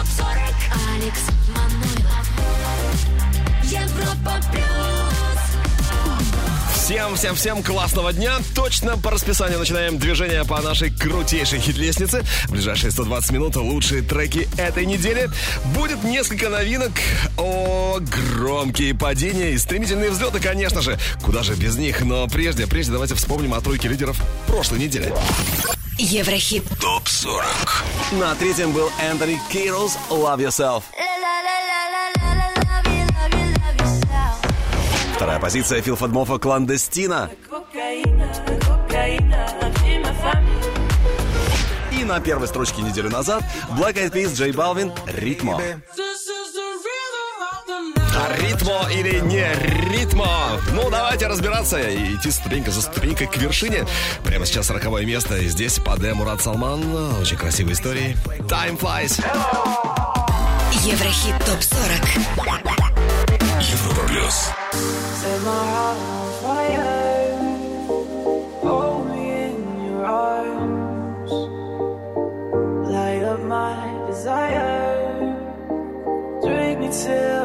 ТОП 40 Алекс Манойлов Европа плюс Всем, всем, всем классного дня. Точно по расписанию начинаем движение по нашей крутейшей хит-лестнице. В ближайшие 120 минут лучшие треки этой недели. Будет несколько новинок. О, громкие падения и стремительные взлеты, конечно же. Куда же без них? Но прежде, прежде давайте вспомним о тройке лидеров прошлой недели. Еврохит Топ 40. На третьем был Энтони Кейрлс «Love Yourself». Вторая позиция Фил Фадмофа «Кландестина». И на первой строчке неделю назад Black Eyed Peas, Джей Балвин «Ритмо». А ритмо или не ритмо? Ну, давайте разбираться и идти ступенька за ступенькой к вершине. Прямо сейчас сороковое место. И здесь Паде Мурат Салман. Очень красивые истории. Time flies. Еврохит ТОП 40 Европа плюс. Set my heart on fire. Hold me in your arms. Light up my desire. Drink me till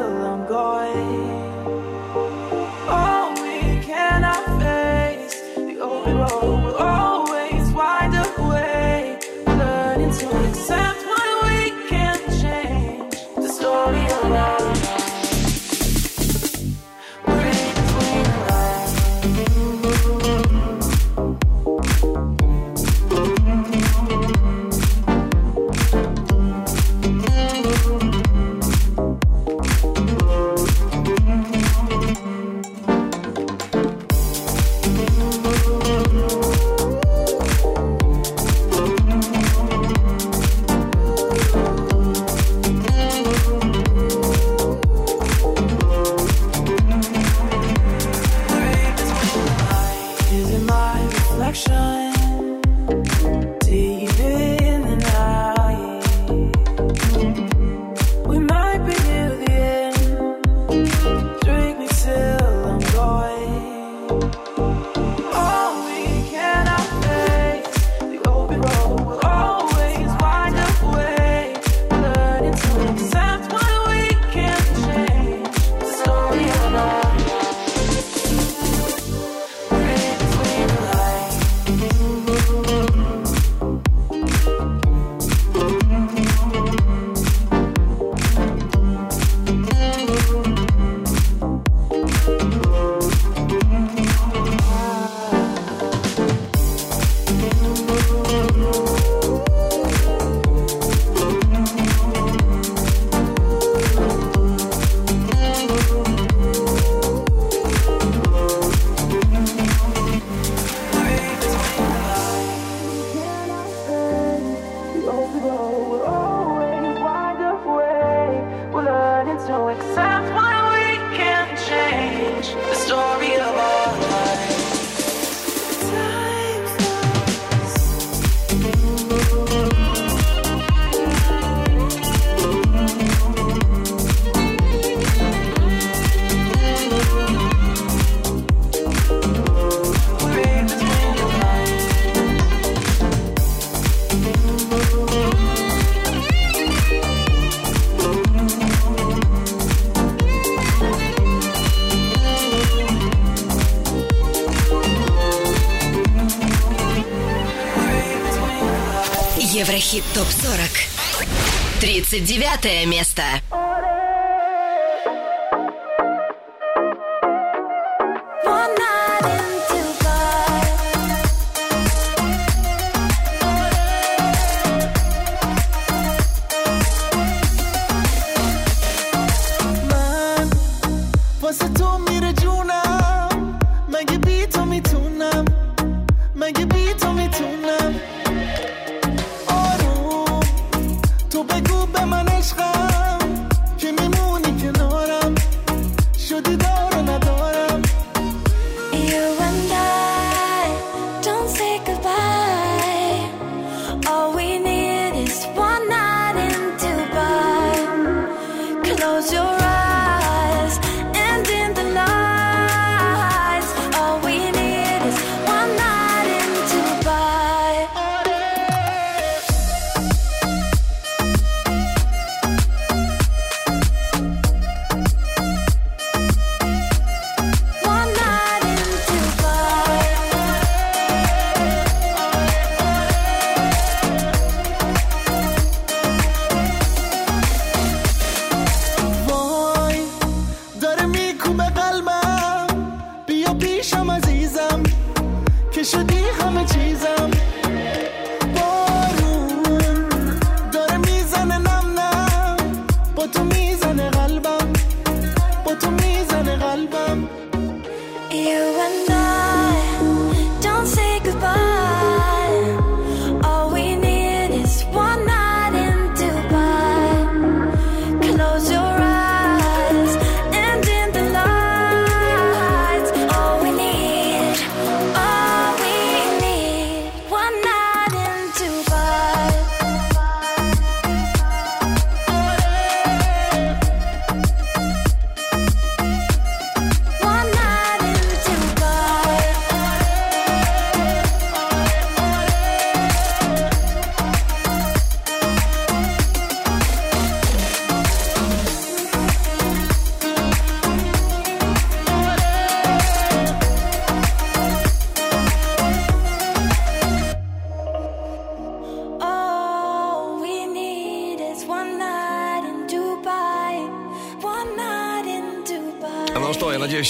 39 место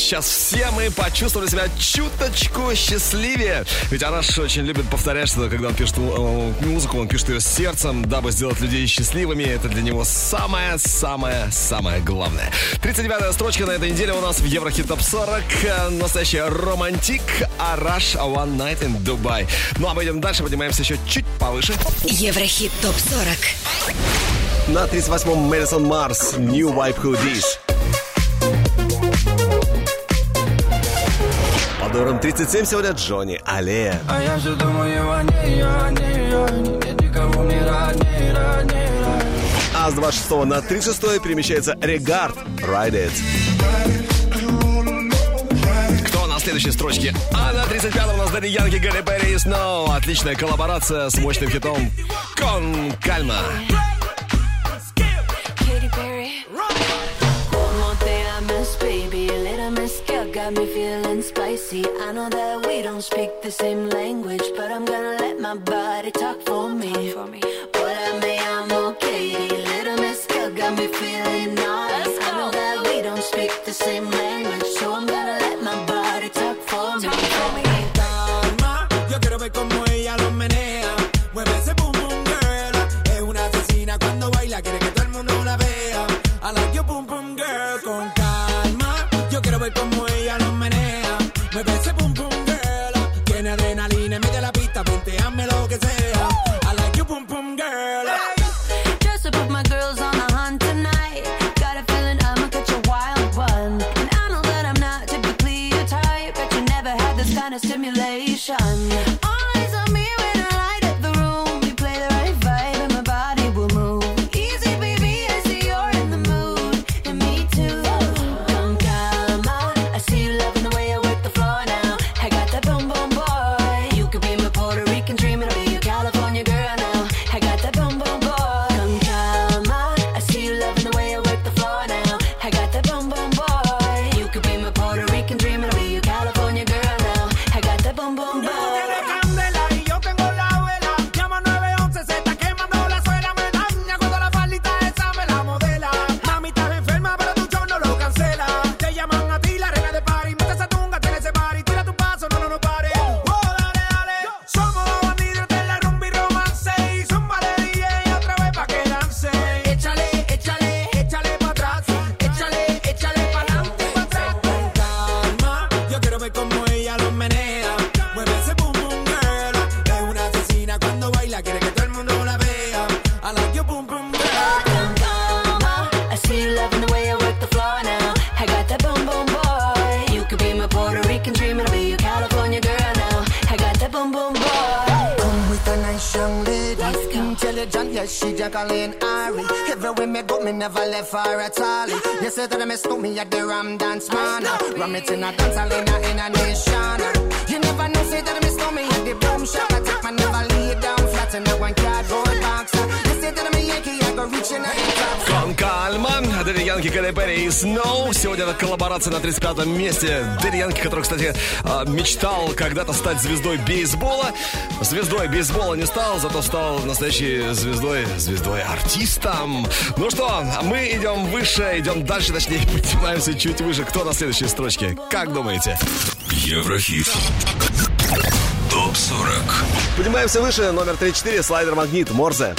сейчас все мы почувствовали себя чуточку счастливее. Ведь Араш очень любит повторять, что когда он пишет э, музыку, он пишет ее сердцем, дабы сделать людей счастливыми. Это для него самое-самое-самое главное. 39-я строчка на этой неделе у нас в Еврохит Топ 40. Настоящая романтик Араш One Night in Dubai. Ну а мы идем дальше, поднимаемся еще чуть повыше. Еврохит ТОП-40 На 38-м Мэдисон Марс New Vibe Who This. Под номером 37 сегодня Джонни Аллея. А я все думаю о ней, о ней, о ней Нет никого родней, родней, родней А с 26 на 36 перемещается Регард Ride It. Кто на следующей строчке? А на 35 у нас Дэдди Янки, Гэлли Перри и Сноу. Отличная коллаборация с мощным хитом Кон Кальма. Katy got me feeling spicy. I know that we don't speak the same language, but I'm gonna let my body talk for me. Hola, me llamo Katie. Little miss girl got me feeling naughty. I know that we don't speak the same never left her at all. You say that I miss me at the Ram Dance Man. Ram it in a dance hall in a, in a nation. You never know, say that I miss me at the boom shop. I take my never lay down flat in a one cardboard box. Кон Кальма, Дэдди Янки, Кэлли Перри и Сноу. Сегодня это коллаборация на 35 месте. Дэдди Янки, который, кстати, а, мечтал когда-то стать звездой бейсбола. Звездой бейсбола не стал, зато стал настоящей звездой, звездой артистом. Ну что, мы идем выше, идем дальше, точнее, поднимаемся чуть выше. Кто на следующей строчке? Как думаете? Еврохит. Топ 40. Поднимаемся выше, номер 34, слайдер Магнит, Морзе.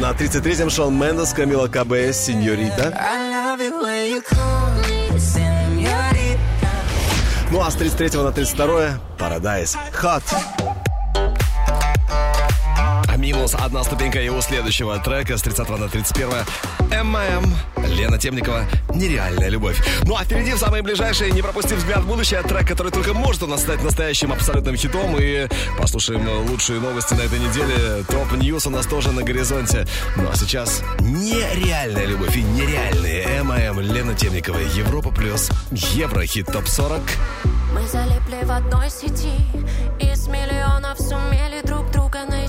На 33-м Шон Мендес, Камила Синьорита. Me señorita. Ну а с 33 на 32 Paradise Hot. А минус одна ступенька его следующего трека с 30 на 31 ММ. Лена Темникова «Нереальная любовь». Ну а впереди в самые ближайшие «Не пропусти взгляд в будущее» трек, который только может у нас стать настоящим абсолютным хитом. И послушаем лучшие новости на этой неделе. Top News у нас тоже на горизонте. Ну а сейчас «Нереальная любовь» и «Нереальные» ММ. Лена Темникова, Европа Плюс, Еврохит Топ 40. Мы залипли в одной сети Из миллионов сумели друг друга найти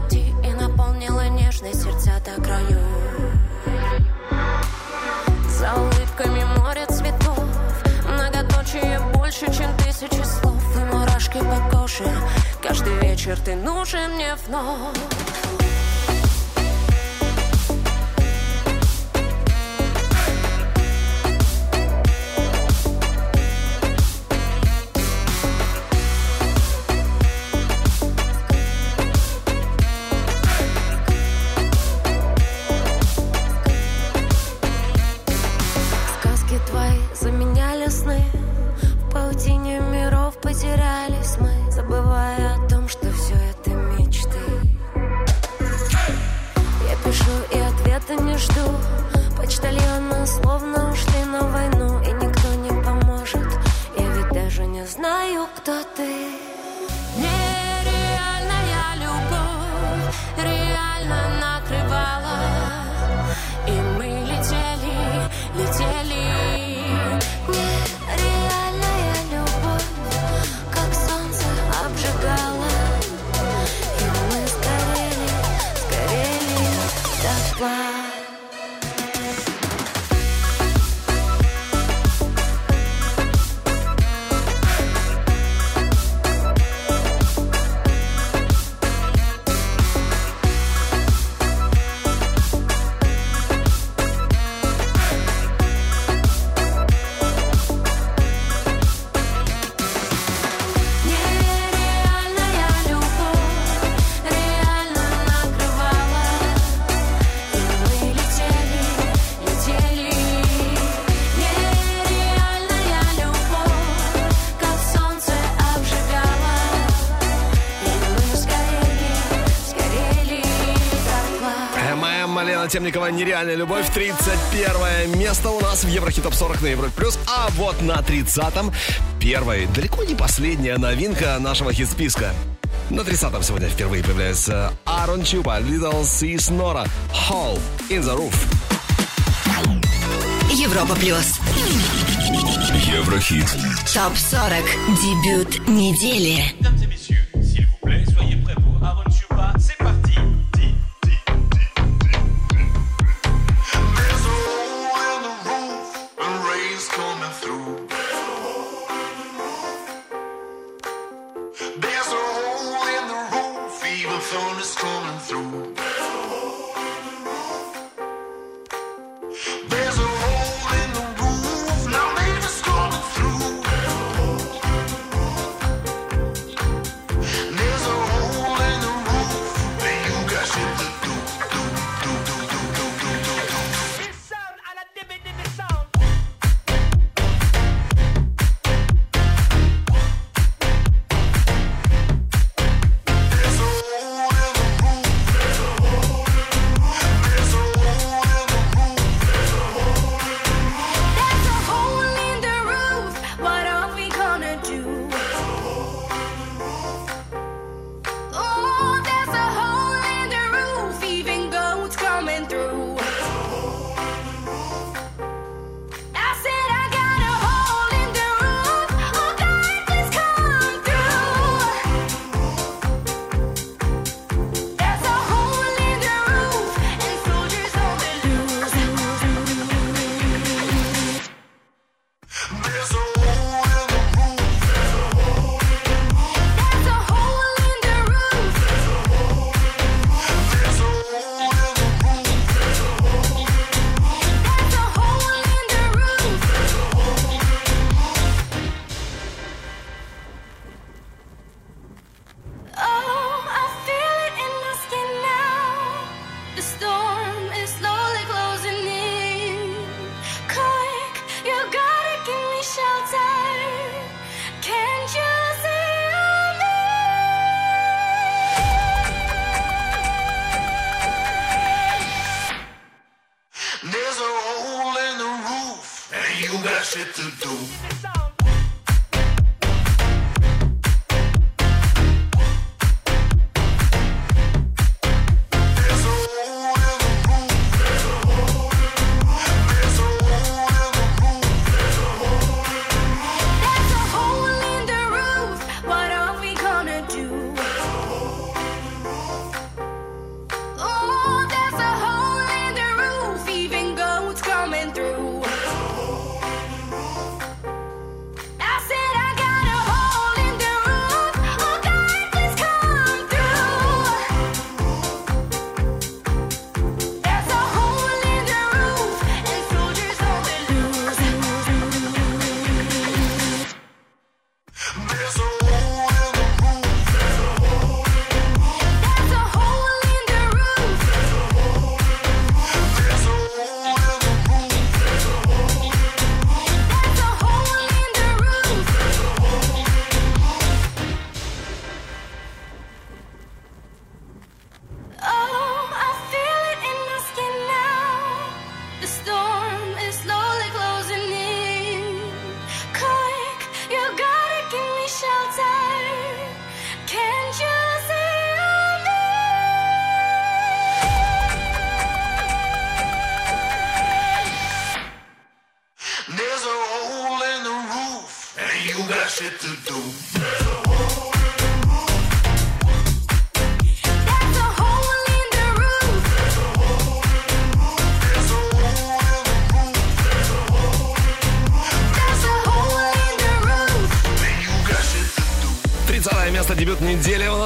наполнила нежные сердца до краю. За улыбками море цветов Многоточие больше, чем тысячи слов. И мурашки по коже Каждый вечер ты нужен мне вновь жду. Почтальона словно ушли на войну И никто не поможет. Я ведь даже не знаю, кто ты. совсем никого нереальная любовь. 31 место у нас в Еврохит Топ 40 на Европе Плюс. А вот на 30-м первая, далеко не последняя новинка нашего хит-списка. На 30-м сегодня впервые появляется Арон Чупа, Little Sea Snora, Hall in the Roof. Европа Плюс. Еврохит. Топ 40. Дебют недели.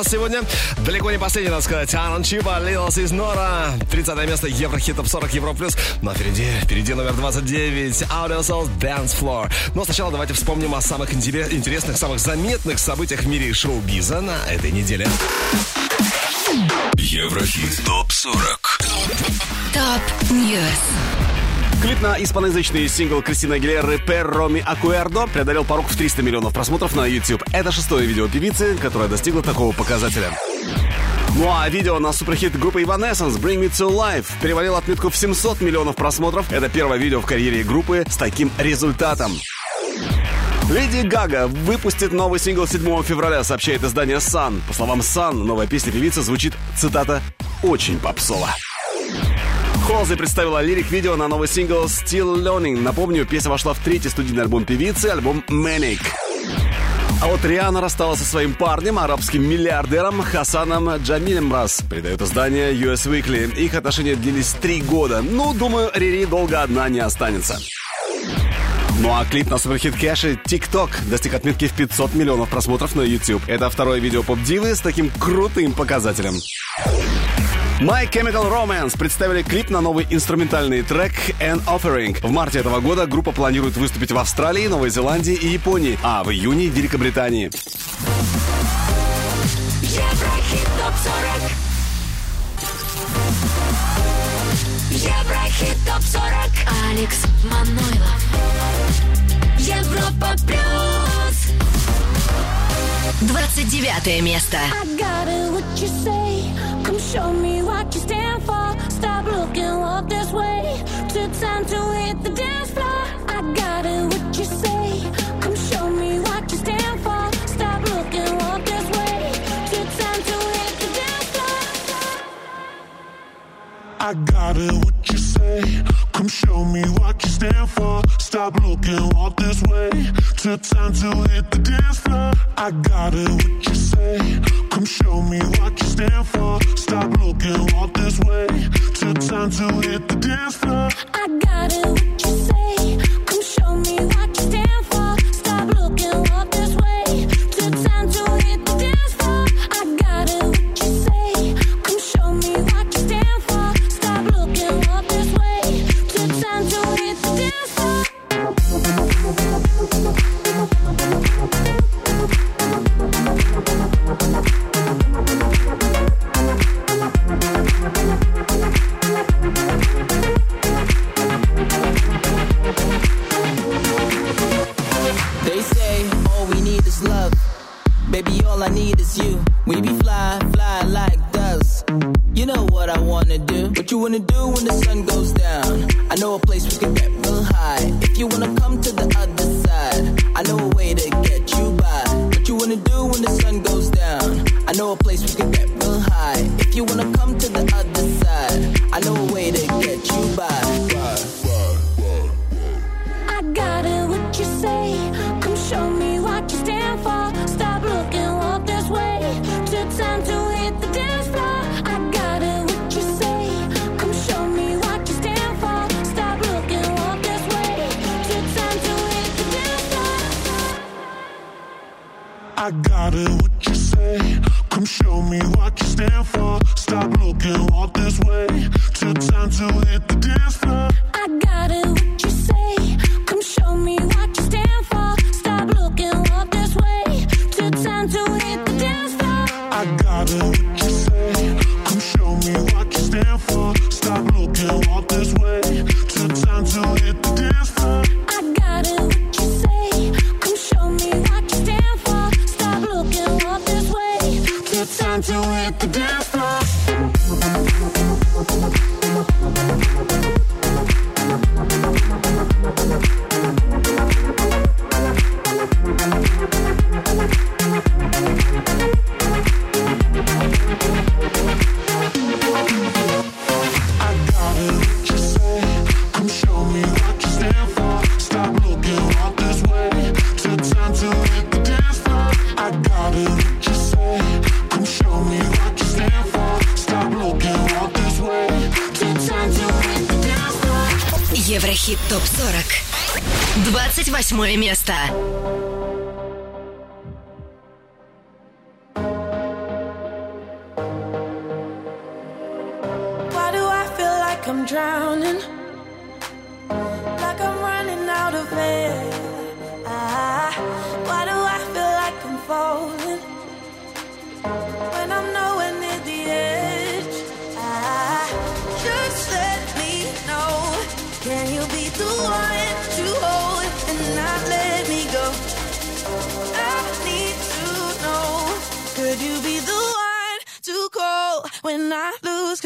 нас сегодня. Далеко не последний, надо сказать. Анон Чиба, Лилас из Нора. 30 место Еврохит Топ 40 Евро плюс. Но впереди, впереди номер 29. Audio Souls Dance Floor. Но сначала давайте вспомним о самых интересных, самых заметных событиях в мире шоу-биза на этой неделе. Еврохит Топ 40. Топ Ньюс. Клип на испаноязычный сингл Кристины Агилеры «Перроми Акуэрдо» преодолел порог в 300 миллионов просмотров на YouTube. Это шестое видео певицы, которое достигло такого показателя. Ну а видео на суперхит группы Evanescence «Bring Me To Life» перевалило отметку в 700 миллионов просмотров. Это первое видео в карьере группы с таким результатом. Леди Гага выпустит новый сингл 7 февраля, сообщает издание Sun. По словам Sun, новая песня певицы звучит, цитата, «очень попсово». Холзи представила лирик-видео на новый сингл Still Learning. Напомню, песня вошла в третий студийный альбом певицы, альбом Manic. А вот Риана рассталась со своим парнем, арабским миллиардером Хасаном Джамилем Брас, передает издание US Weekly. Их отношения длились три года. Ну, думаю, Рири долго одна не останется. Ну а клип на суперхит Кэши TikTok достиг отметки в 500 миллионов просмотров на YouTube. Это второе видео поп-дивы с таким крутым показателем. My Chemical Romance представили клип на новый инструментальный трек An Offering. В марте этого года группа планирует выступить в Австралии, Новой Зеландии и Японии, а в июне в Великобритании. Еврохит ТОП-40 Еврохит ТОП-40 Алекс Манойлов Европа Плюс 29 место I got it, what you say. Come show me what you stand for. Stop looking, walk this way. Took time to hit the dance floor. I got it, what you say. Come show me what you stand for. Stop looking, walk this way. Took time to hit the dance floor. I got it, what you say. Come show me what you stand for. Stop looking, walk this way. Took time to hit the dance floor. I got it, what you say. Come show me what you stand for. Stop looking, walk this way. Took time to hit the dance floor. I got it, what you say. I need is you. We be fly, fly like dust. You know what I wanna do. What you wanna do when the sun goes down? I know a place we can get real hide. If you wanna come to the other side, I know a way to You wanna come I got it, what you say. Come show me what you stand for. Stop looking, walk this way. Took time to hit the dance floor. I got it, what you say. Come show me what you stand for. Stop looking, walk this way. Took time to hit the dance floor. I got it, what you say. Come show me what you stand for. Stop looking, walk this way.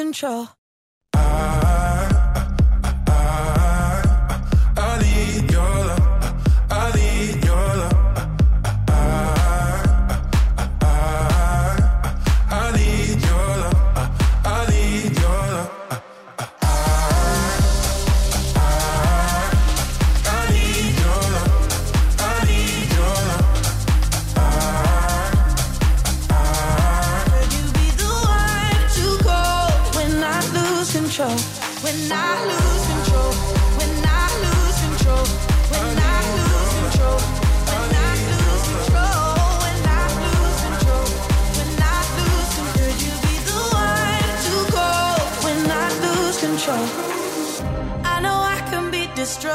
Control.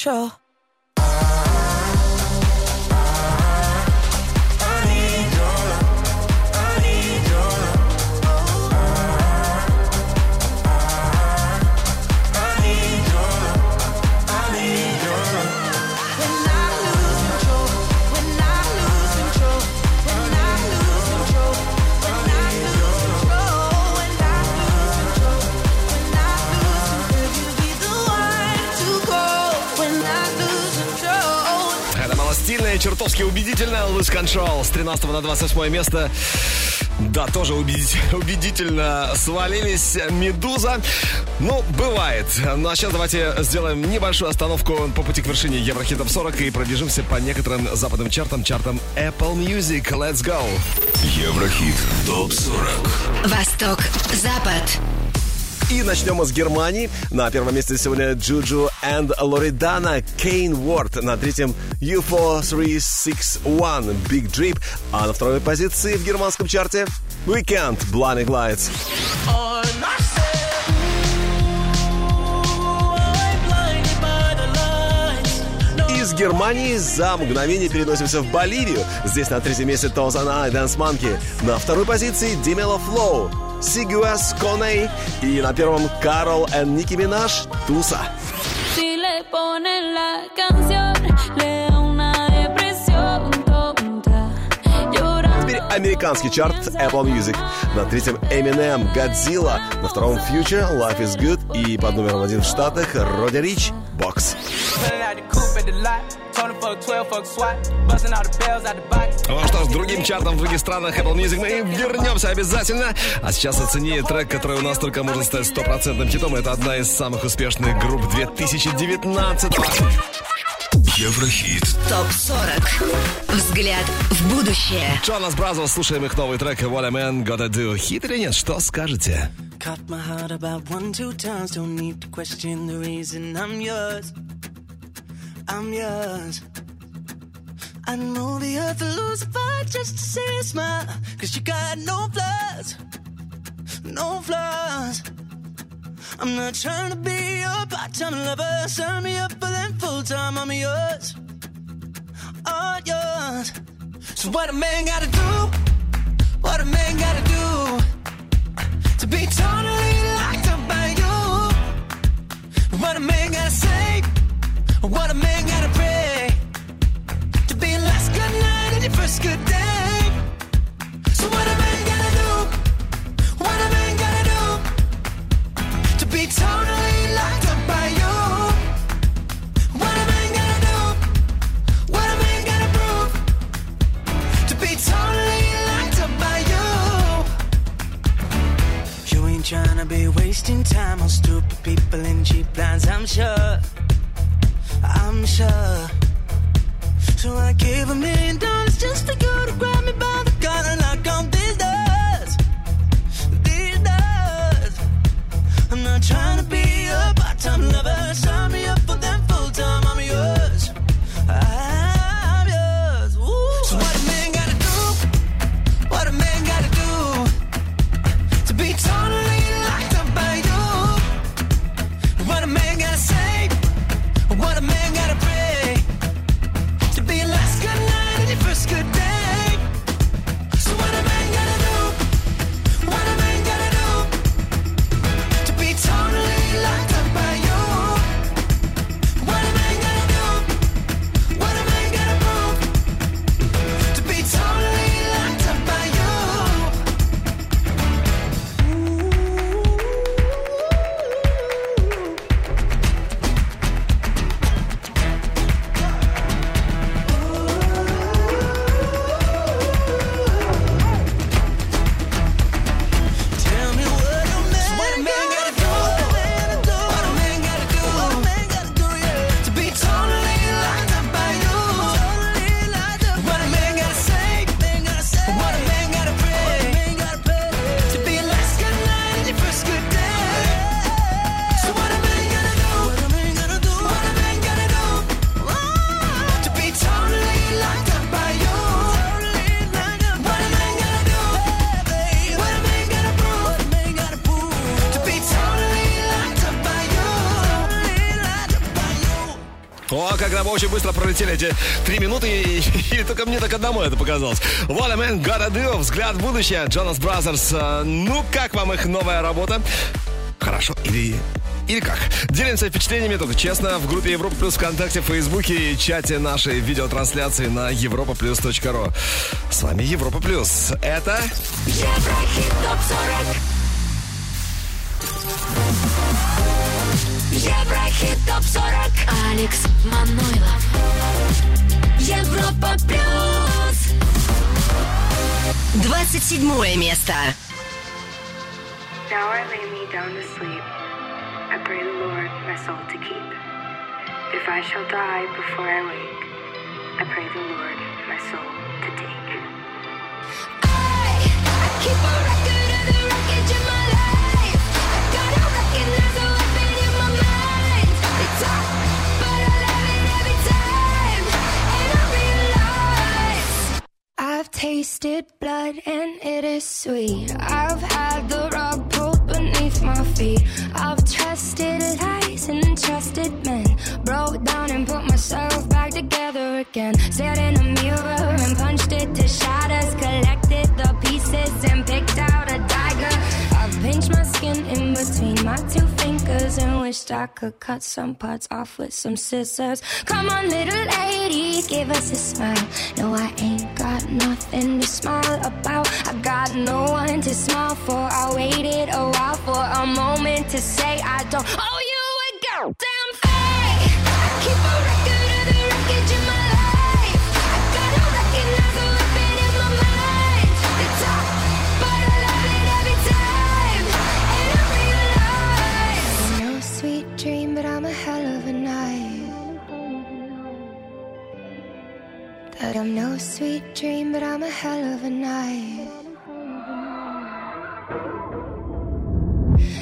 control? Малостильно и чертовски убедительно. Lose Control с 13 на 28 место. Да, тоже убедить- убедительно свалились Медуза. Ну, бывает. Ну, а сейчас давайте сделаем небольшую остановку по пути к вершине Еврохитов 40 и пробежимся по некоторым западным чартам, чартам Apple Music. Let's go! Еврохит ТОП-40 Восток, Запад. И начнем мы с Германии. На первом месте сегодня Джуджу and Лоридана Кейн Уорд. На третьем UFO 361 Big Drip. А на второй позиции в германском чарте Weekend Blinding Lights. Из Германии за мгновение переносимся в Боливию. Здесь на третьем месте Тозана и Dance Monkey. На второй позиции Димело Флоу, Сигуас Коней. И на первом Карл и Ники Минаж Туса. Теперь американский чарт Apple Music. На третьем Eminem, Godzilla. На втором Future, Life is Good. И под номером один в Штатах Роди Рич, Box. Ну что ж, другим чартом в других странах Apple Music мы вернемся обязательно. А сейчас оцени трек, который у нас только может стать стопроцентным хитом. Это одна из самых успешных групп 2019 Еврохит ТОП-40. Взгляд в будущее. Джонас Бразос, слушаем их новый трек What a Man Gotta Do. Хит или нет? Что скажете? Cut my heart about one, two times. Don't need to question the reason I'm yours. I'm yours. I'd move the earth to lose a fight just to see a smile. Cause you got no flaws. No flaws. I'm not trying to be your part-time lover. Sign me up for them full-time. I'm yours. All yours. So what a man gotta do? What a man gotta do? to be totally locked up by you. What a man gotta say, what a man gotta pray to be your last good night and your first good day. So what a man gotta do, what a man gotta do to be totally locked up by you. What a man gotta do, what a man gotta prove to be totally locked up by you. You ain't tryna be wasting time on stupid people and cheap lines, I'm sure. I'm sure. So I give a million dollars just for you to grab me by the collar and knock on these doors. These doors. I'm not trying to очень быстро пролетели эти три минуты, и, и только мне так одному это показалось. What a man gotta do, взгляд в будущее, Jonas Brothers. Э, Ну, как вам их новая работа? Хорошо или... Или как? Делимся впечатлениями только честно в группе Европа Плюс ВКонтакте, Фейсбуке и чате нашей видеотрансляции на europaplus.ru. С вами Европа Плюс. Это... Еврохит ТОП-40 Еврохит ТОП-40 Алекс Манойлов Европа Плюс 27 место. Now I lay me down to sleep. I pray the Lord my soul to keep. If I shall die before I wake, I pray the Lord my soul to take. Keep a record of the wreckage in my tasted blood and it is sweet. I've had the rug pulled beneath my feet. I've trusted lies and trusted men. Broke down and put myself back together again. Stared in a mirror and wished I could cut some parts off with some scissors. Come on, little lady, give us a smile. No, I ain't got nothing to smile about. I got no one to smile for. I waited a while for a moment to say I don't owe you a goddamn thing. Keep a That I'm no sweet dream, but I'm a hell of a night.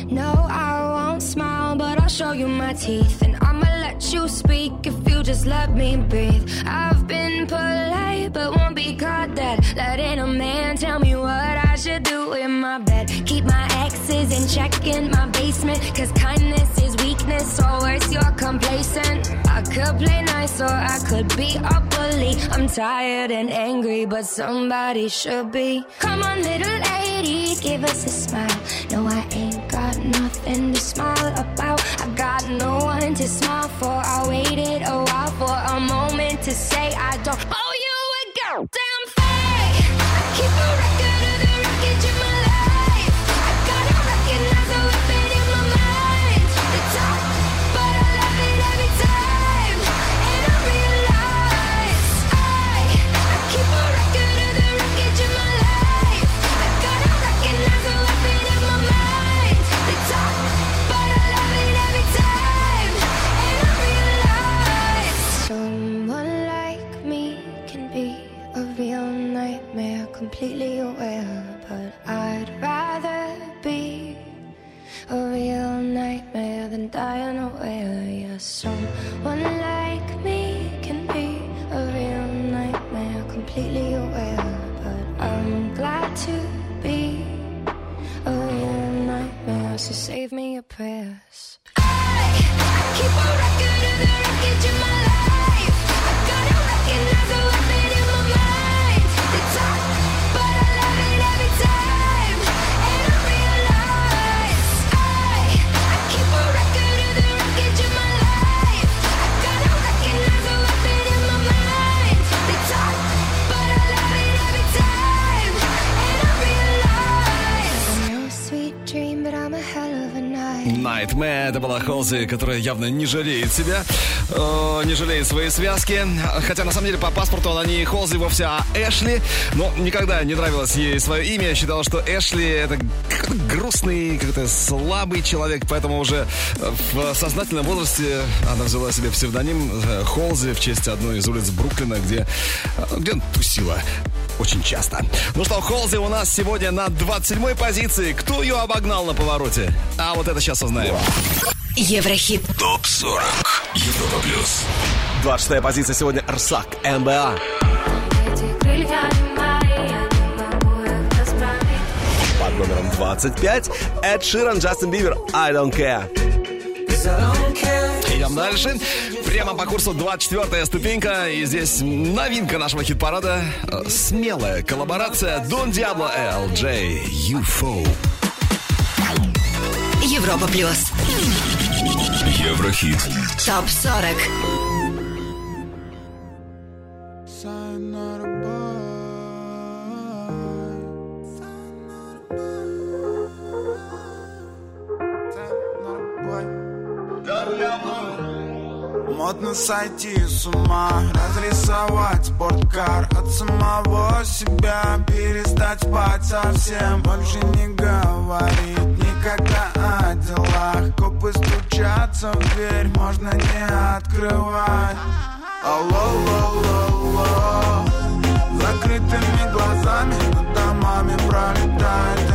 No, I won't smile, but I'll show you my teeth. And I'ma let you speak if you just let me breathe. I've been polite, but won't be caught dead. Letting a man tell me what I should do in my bed. Keep my exes in check in my basement. Cause kindness is weakness, worse, you're complacent. I could play nice, or I could be a bully. I'm tired and angry, but somebody should be. Come on, little lady, give us a smile. No, I ain't got nothing to smile about. I got no one to smile for. I waited a while for a moment to say I don't owe you a goddamn thing. completely aware, but I'd rather be a real nightmare than die unaware. Yeah, someone like me can be a real nightmare, completely aware, but I'm glad to be a real nightmare. So save me your prayers. I, I keep a record of the wreckage in my life. Это была Холзи, которая явно не жалеет себя, э, не жалеет свои связки. Хотя, на самом деле, по паспорту она не Холзи вовсе, а Эшли. Но никогда не нравилось ей свое имя. Считала, что Эшли это грустный, какой-то слабый человек. Поэтому уже в сознательном возрасте она взяла себе псевдоним э, Холзи в честь одной из улиц Бруклина, где, э, где она тусила очень часто. Ну что, Холзи у нас сегодня на 27-й позиции. Кто ее обогнал на повороте? А вот это сейчас узнаем. Еврохит. ТОП-40. Европа плюс. 26 позиция сегодня Рсак, НБА. Под номером 25 Эд Ширан, Джастин Бивер, I Don't Care. Идем дальше. Прямо по курсу 24 ступенька. И здесь новинка нашего хит-парада. Смелая коллаборация Дон Диабло LJ UFO. Европа плюс. Еврохит. Топ 40. Модно сойти с ума. Разрисовать спорткар От самого себя. Перестать спать совсем Больше не говорить Никогда о делах. Копы стучатся в дверь Можно не открывать. Алло, алло, алло. Закрытыми глазами Над домами пролетает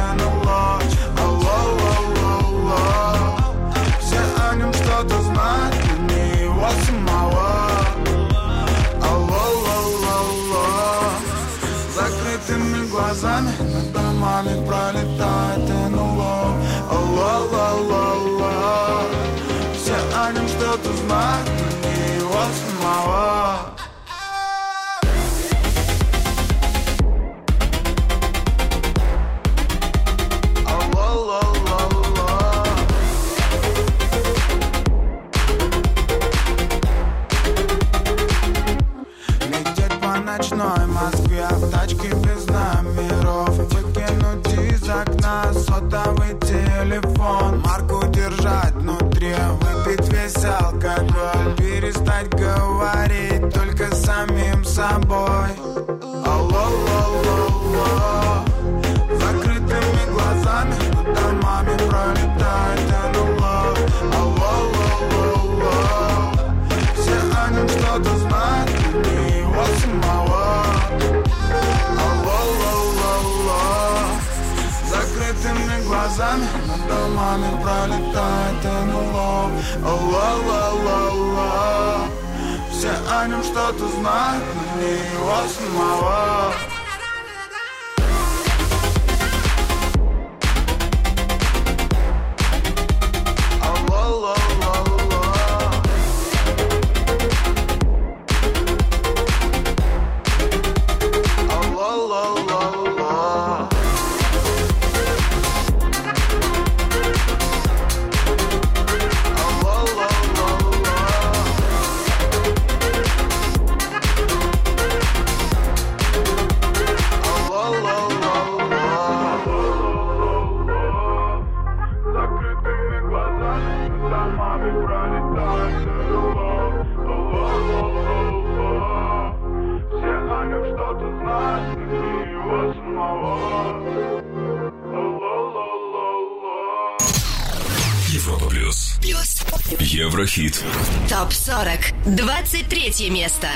домами пролетает НЛО Алло, алло, алло Все о нем что-то знают но не его самого весь алкоголь Перестать говорить Только самим собой Алло, алло, алло Закрытыми глазами Над домами пролетает НЛО. Алло, алло, алло Все о нем что-то знают не его самого. Алло, алло, алло Закрытыми глазами домами пролетает НЛО алло Все о нем что-то знают но не его самого 23 место.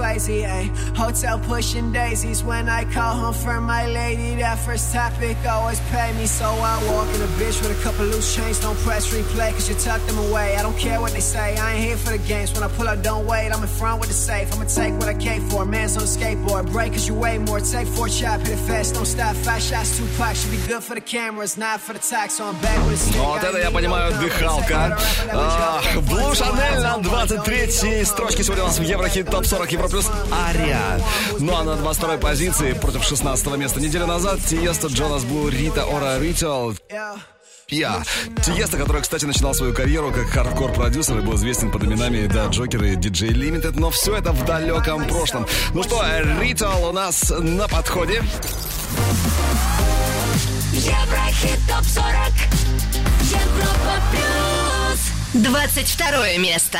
XYZ, ayy Hotel pushing daisies when I call home for my lady. That first topic always pay me, so I walk in a bitch with a couple loose chains. Don't press replay, cause you tuck them away. I don't care what they say, I ain't here for the games. When I pull up, don't wait, I'm in front with the safe. I'ma take what I came for. Man's on a skateboard, break cause you weigh more. Take four chop, hit it fast, don't stop. Five shots, two packs, should be good for the cameras, not for the tax. So I'm back with a stick. Ну, Вот это, я понимаю, дыхалка. А, Блу Шанель на 23-й строчке сегодня у нас в Еврохит Топ 40 Европлюс Ария. Ну а на 22-й позиции против 16 места неделю назад Tiësto, Jonas Blue, Rita Ora Ritual. Я. Tiësto, который, кстати, начинал свою карьеру как хардкор-продюсер и был известен под именами Da Joker и DJ Limited, но все это в далеком прошлом. Ну что, Ritual у нас на подходе. Еврохит ТОП-40 Европа Плюс 22 место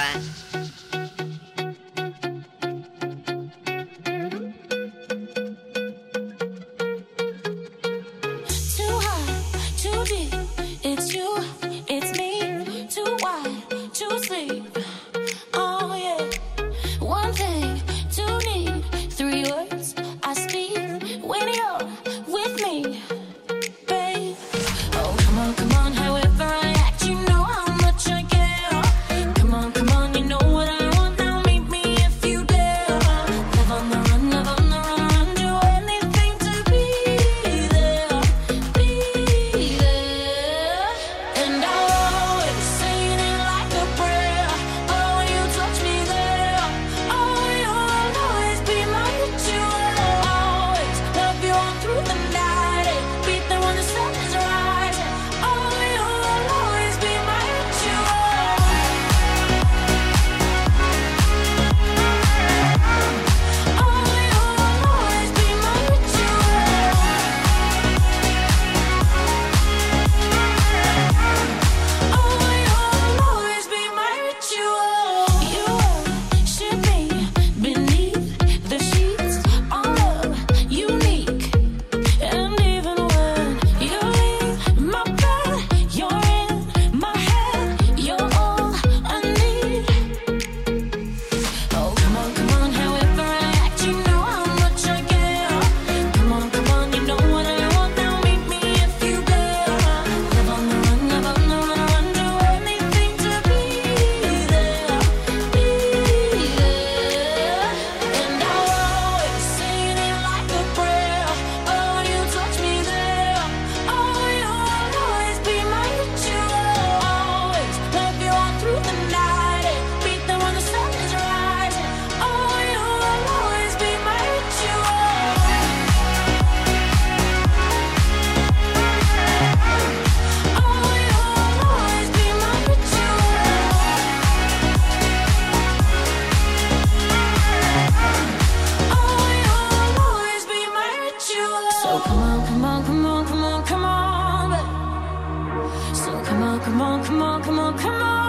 come on, come on, come on, come on, come on. So come on, come on, come on, come on, come on.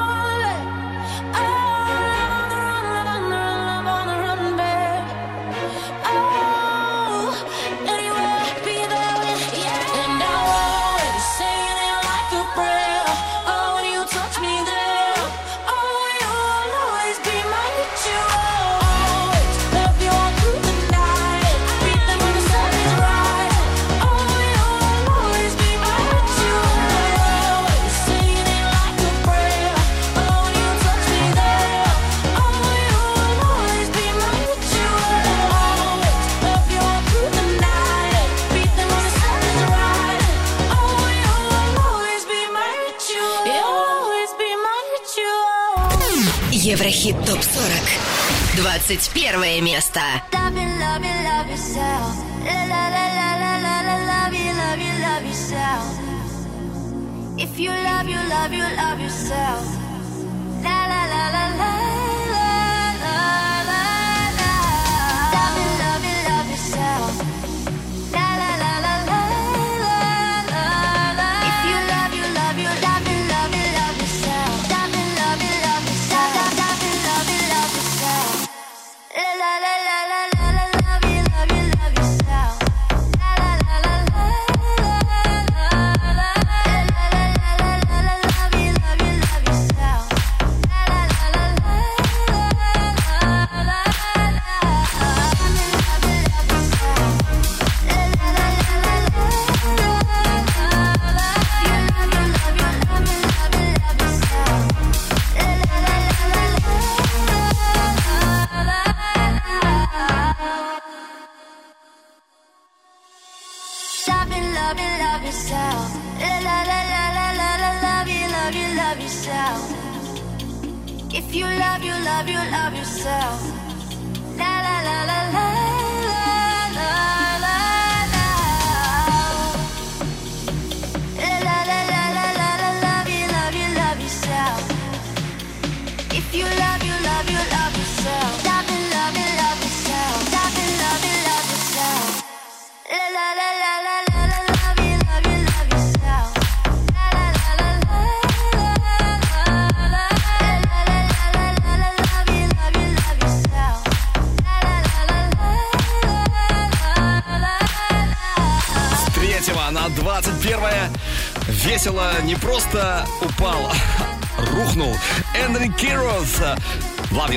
21 место. Love you, love you, love yourself. La, la, la, la, la, la, la, love you, love you, love yourself. If you love you, love you, love yourself.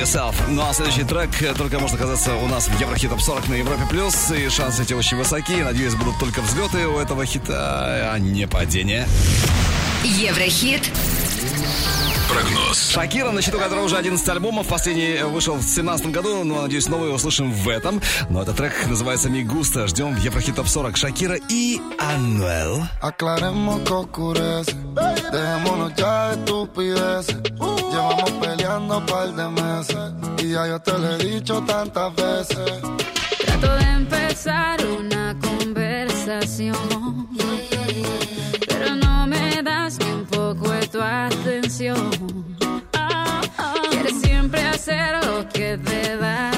Yourself. Ну а следующий трек э, только может оказаться у нас в Еврохит Топ 40 на Европе Плюс. И шансы эти очень высоки. Надеюсь, будут только взлеты у этого хита, а не падение. Еврохит прогноз. Шакира, на счету которого уже 11 альбомов, последний вышел в 17 году, но, надеюсь, новый услышим в этом. Но этот трек называется «Мигуста». Ждем в Еврохит Топ 40. Шакира и Ануэл. Pero no me das tu atención. Ah, ah. Quieres siempre hacer lo que te da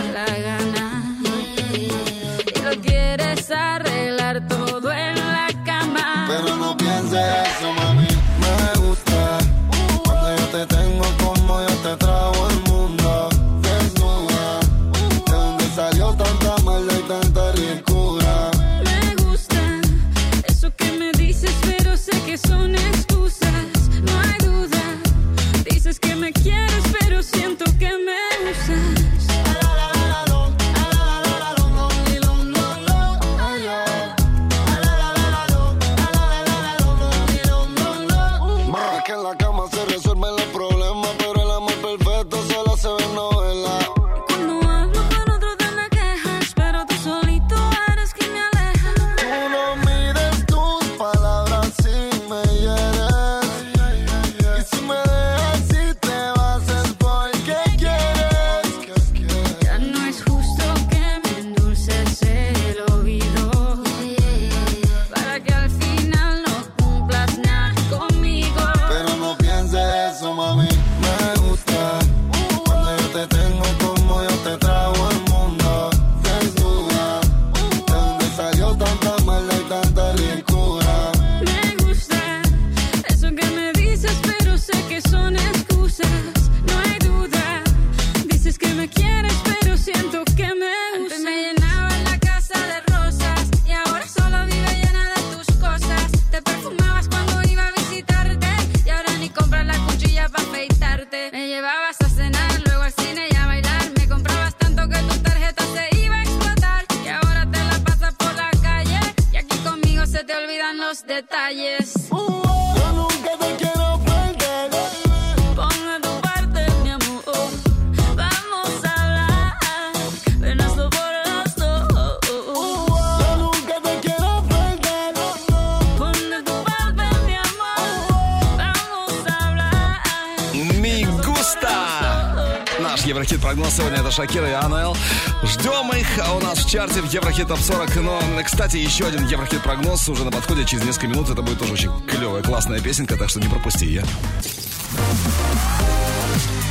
Еврохит Топ 40. Но, кстати, еще один Еврохит-прогноз уже на подходе. Через несколько минут это будет тоже очень клевая, классная песенка, так что не пропусти ее.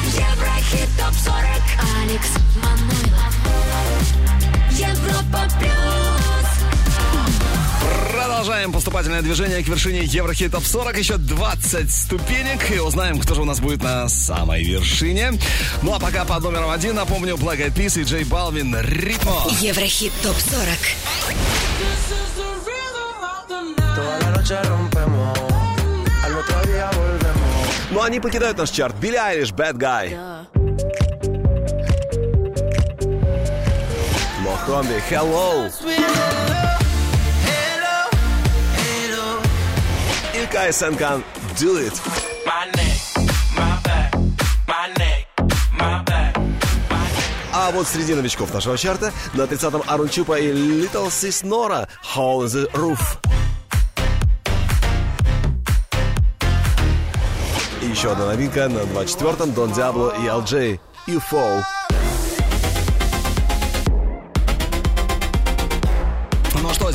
Еврохит ТОП-40 Алекс Манойлов Продолжаем поступательное движение к вершине Еврохит Топ 40. Еще 20 ступенек. И узнаем, кто же у нас будет на самой вершине. Ну а пока под номером один, напомню, Black Eyed Peas и Джей Балвин «Ритмо». Еврохит ТОП 40. Toda la noche rompemos, al otro día volvemos. Ну, они покидают наш чарт. Билли Айлиш, Bad Guy. Мохомби, Hello. Кай Сенкан, Do It. My neck, my back, my neck, my back. А вот среди новичков нашего чарта на 30-м Арун Чупа и Little Sis Nora Hole in the Roof. И еще одна новинка на 24-м Дон Диабло и LJ You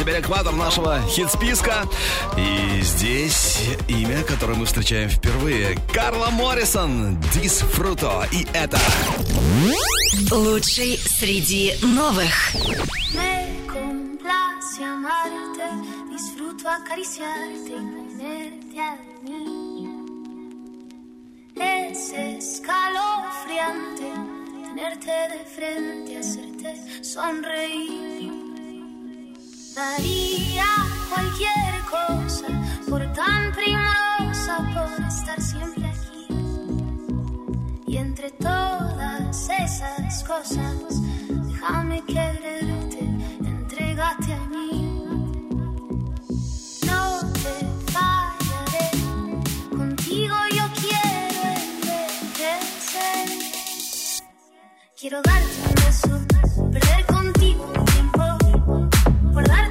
теперь экватор нашего хит-списка. И здесь имя, которое мы встречаем впервые. Карла Моррисон, Дис Фруто. И это... Лучший среди новых. Me complace amarte, disfruto acariciarte y tenerte a mí. Es escalofriante tenerte de frente, hacerte sonreír. Daría cualquier cosa por tan primorosa, por estar siempre aquí. Y entre todas esas cosas, déjame quererte, entrégate a mí. No te fallaré, contigo yo quiero envejecer. Quiero darte un beso, por darte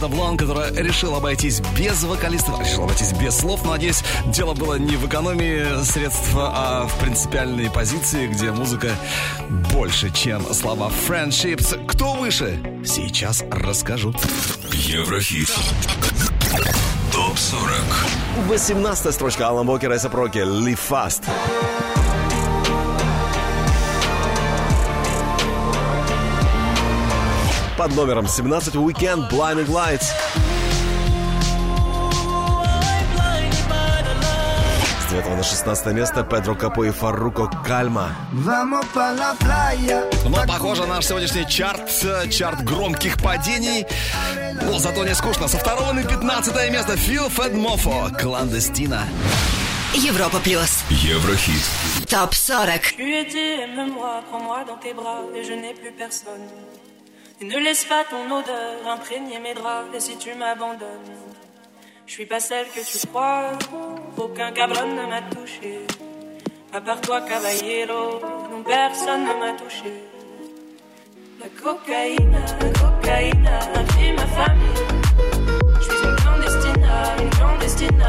Лето Блан, которая решила обойтись без вокалистов, решила обойтись без слов. Но, надеюсь, дело было не в экономии средств, а в принципиальной позиции, где музыка больше, чем слова Friendships. Кто выше? Сейчас расскажу. Еврохит. Топ 40. 18 строчка Алан Бокера и Сапроки «Live Fast». Под номером 17 Weekend Blinding Lights. С 9 на 16 место Педро Капо и Фарруко Кальма. Vamos pa la playa. Но, похоже, наш сегодняшний чарт, э, чарт громких падений. Но зато не скучно. Со второго на 15 место Фил Федмофо, Кландестина. Европа плюс. Еврохит. Топ 40. Tu étais, aime-moi, prends-moi dans tes bras et je n'ai plus personne. Ne laisse pas ton odeur imprégner mes draps et si tu m'abandonnes, je suis pas celle que tu crois, aucun cabron ne m'a touché. À part toi, caballero, non personne ne m'a touché. La cocaïne, la cocaïne ma famille. Je suis une clandestine, une clandestine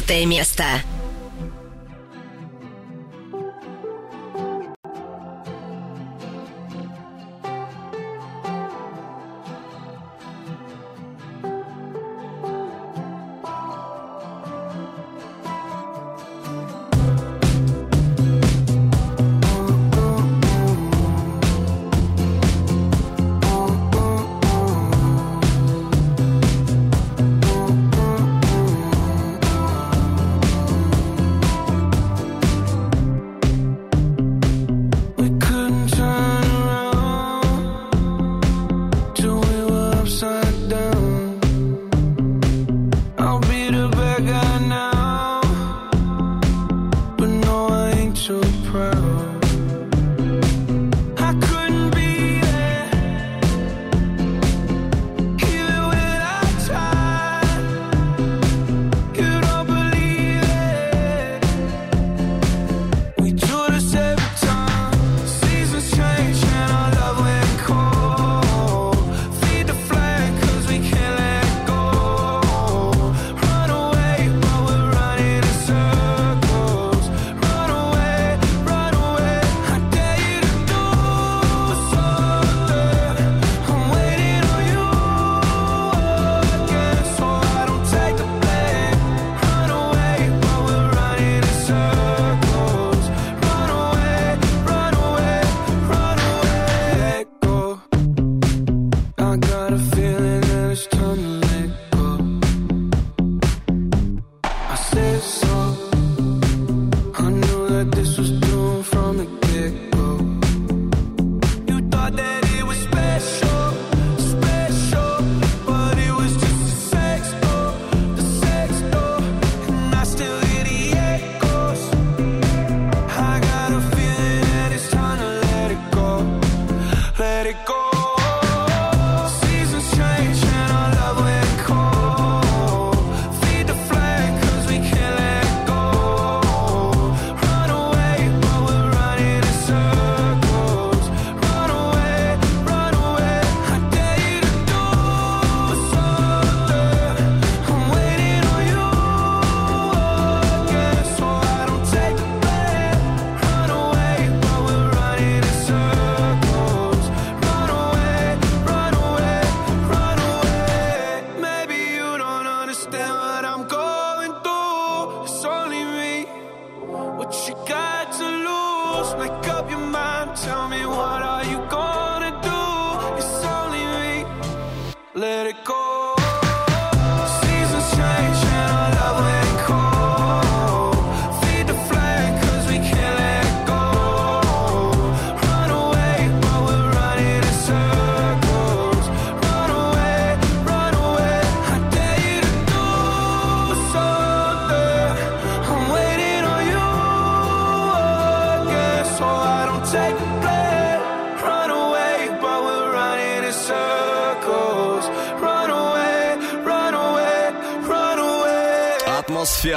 14 место.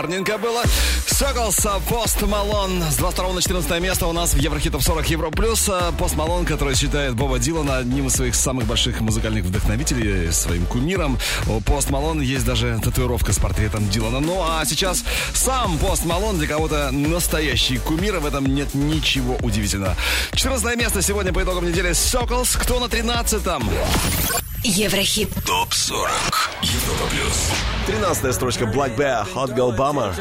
Атмосферненько было. Circles, Post Malone с 22 на 14 место у нас в Еврохит Топ 40 Евро Плюс. А Post Malone, который считает Боба Дилана одним из своих самых больших музыкальных вдохновителей, своим кумиром. У Post Malone есть даже татуировка с портретом Дилана. Ну а сейчас сам Post Malone для кого-то настоящий кумир, и в этом нет ничего удивительного. 14 место сегодня по итогам недели Circles. Кто на 13-м? Еврохит. ТОП 40 Европа плюс. 13 строчка Black Bear, Hot Girl Bummer.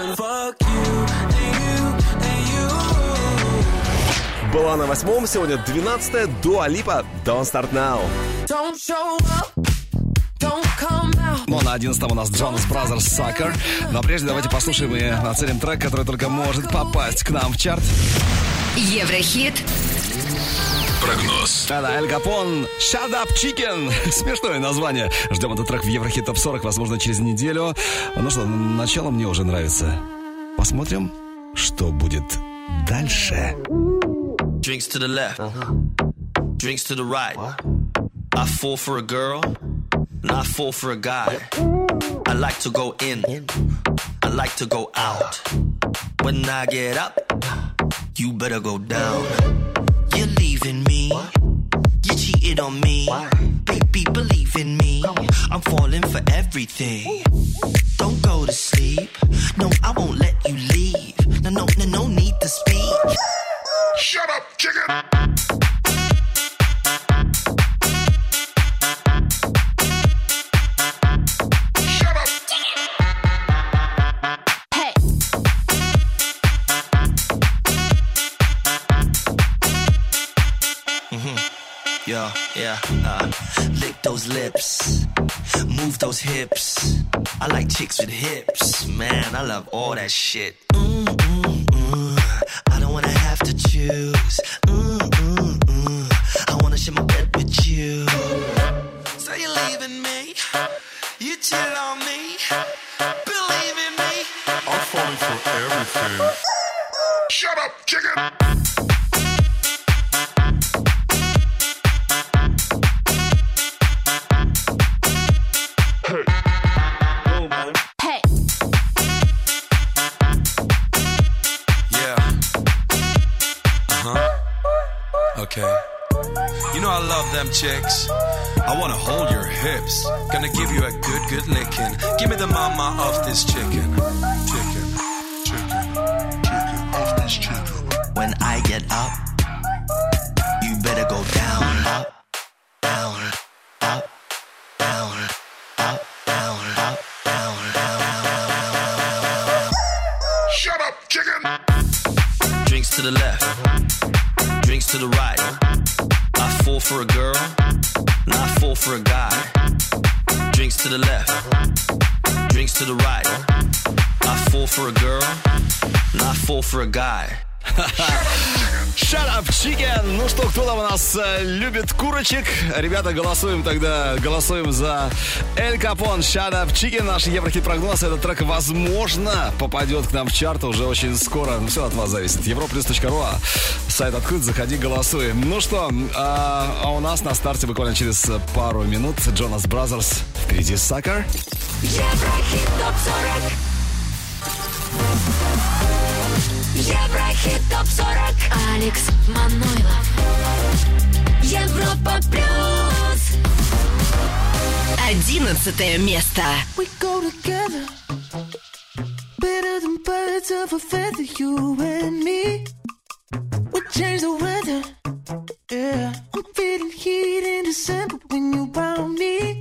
Была на восьмом, сегодня 12 Дуа Липа, Don't Start Now. Don't show up. Ну, а на 11 у нас Jonas Brothers Sucker. Но прежде давайте послушаем и оценим трек, который только может попасть к нам в чарт. Еврохит. Прогноз. Это Эль Капон Shut Up Chicken. Смешное название. Ждем этот трек в Еврохит Топ 40, возможно, через неделю. Ну что, начало мне уже нравится. Посмотрим, что будет дальше. Drinks to the left, drinks to the right. I fall for a girl, and I fall for a guy. I like to go in, I like to go out. When I get up, you better go down. You're leaving me, you cheated on me. Baby, believe in me, I'm falling for everything. Don't go to sleep, no, I won't let you leave. No, no, no, no need to speak. Shut up, chicken! Yeah, yeah. Uh, lick those lips, move those hips. I like chicks with hips, man. I love all that shit. Mm, mm, mm. I don't wanna have to choose. Mm, mm, mm. I wanna share my bed with you. So you're leaving me? You cheated on me? Believe in me? I'm falling for everything. Shut up, chicken! Love them chicks. I wanna hold your hips. Gonna give you a good, good licking. Give me the mama of this chicken. Chicken. Chicken. Chicken of this chicken. When I get up, you better go down, up, down, up, down, up, down, up, down, down, down, down, down, down. Shut up, chicken! Drinks to the left, drinks to the right. I fall for a girl, I fall for a guy. Drinks to the left, drinks to the right. I fall for a girl, I fall for a guy. Shut up, chicken! Ну что, кто там у нас э, любит курочек? Ребята, голосуем тогда, голосуем за El Capon, Shut up, chicken. Наш Еврохит прогноз. Этот трек, возможно, попадет к нам в чарт уже очень скоро. Ну, все от вас зависит. Европлюс.ру, а сайт открыт, заходи, голосуем. Ну что, а, а у нас на старте буквально через пару минут Jonas Brothers. Впереди Sucker. Еврохит топ 40. Еврохит топ 40. Алекс Манойлов. Европа плюс. Одиннадцатое место. We go together better than birds of a feather, you and me. We change the weather. Yeah, I'm feeling heat in December when you found me.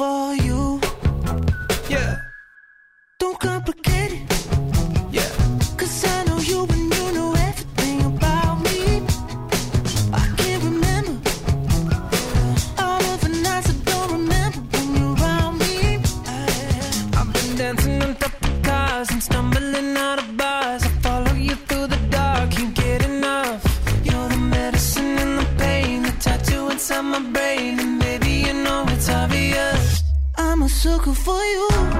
for for you.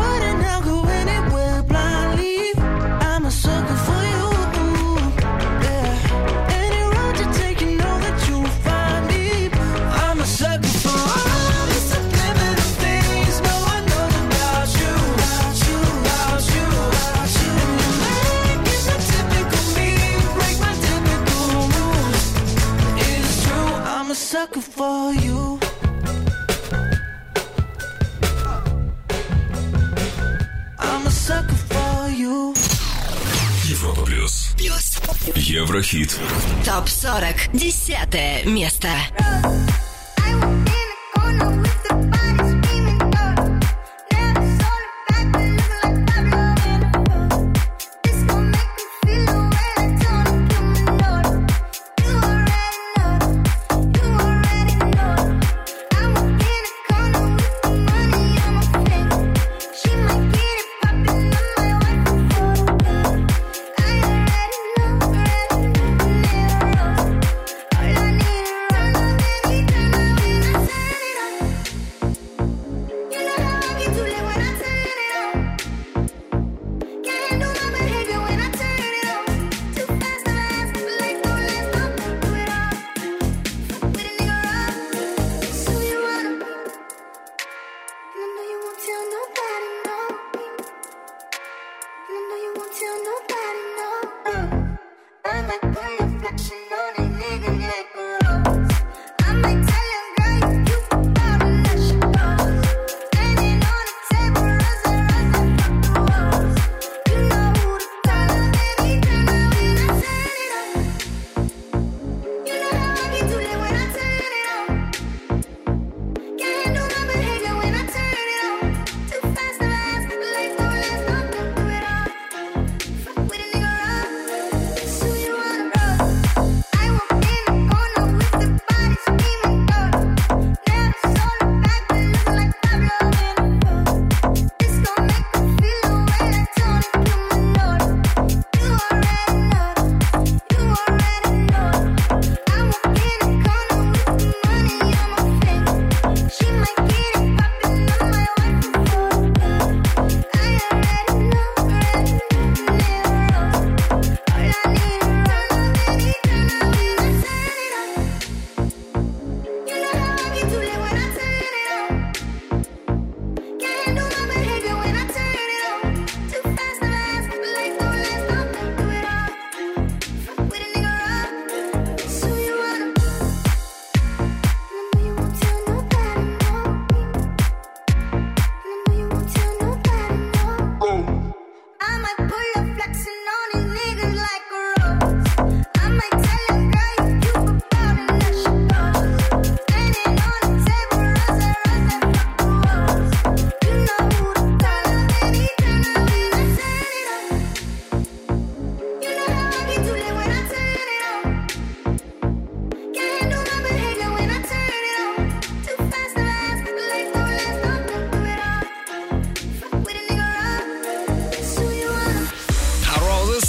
Европа плюс. Плюс. Еврохит. Топ 40. Десятое место. Место.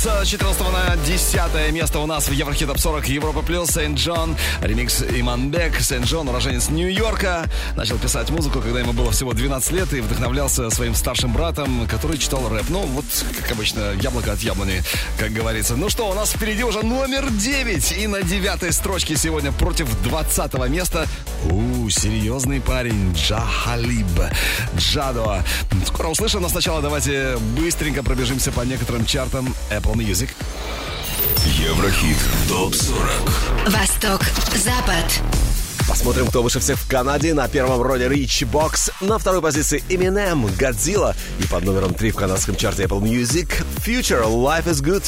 Barça с 14 на 10 место у нас в Еврохит Топ 40 Европа Плюс, Сент Джон, ремикс Иманбек. Сент Джон, уроженец Нью-Йорка, начал писать музыку, когда ему было всего 12 лет и вдохновлялся своим старшим братом, который читал рэп. Ну, вот, как обычно, яблоко от яблони, как говорится. Ну что, у нас впереди уже номер 9. И на девятой строчке сегодня против 20 места. У, серьезный парень, Джахалиб. Джадо. Скоро услышим, но сначала давайте быстренько пробежимся по некоторым чартам Apple Music. Еврохит ТОП-40 Восток, Запад. Посмотрим, кто выше всех в Канаде. На первом роли Ричи Бокс. На второй позиции Eminem, Godzilla. И под номером три в канадском чарте Apple Music Future, Life is Good.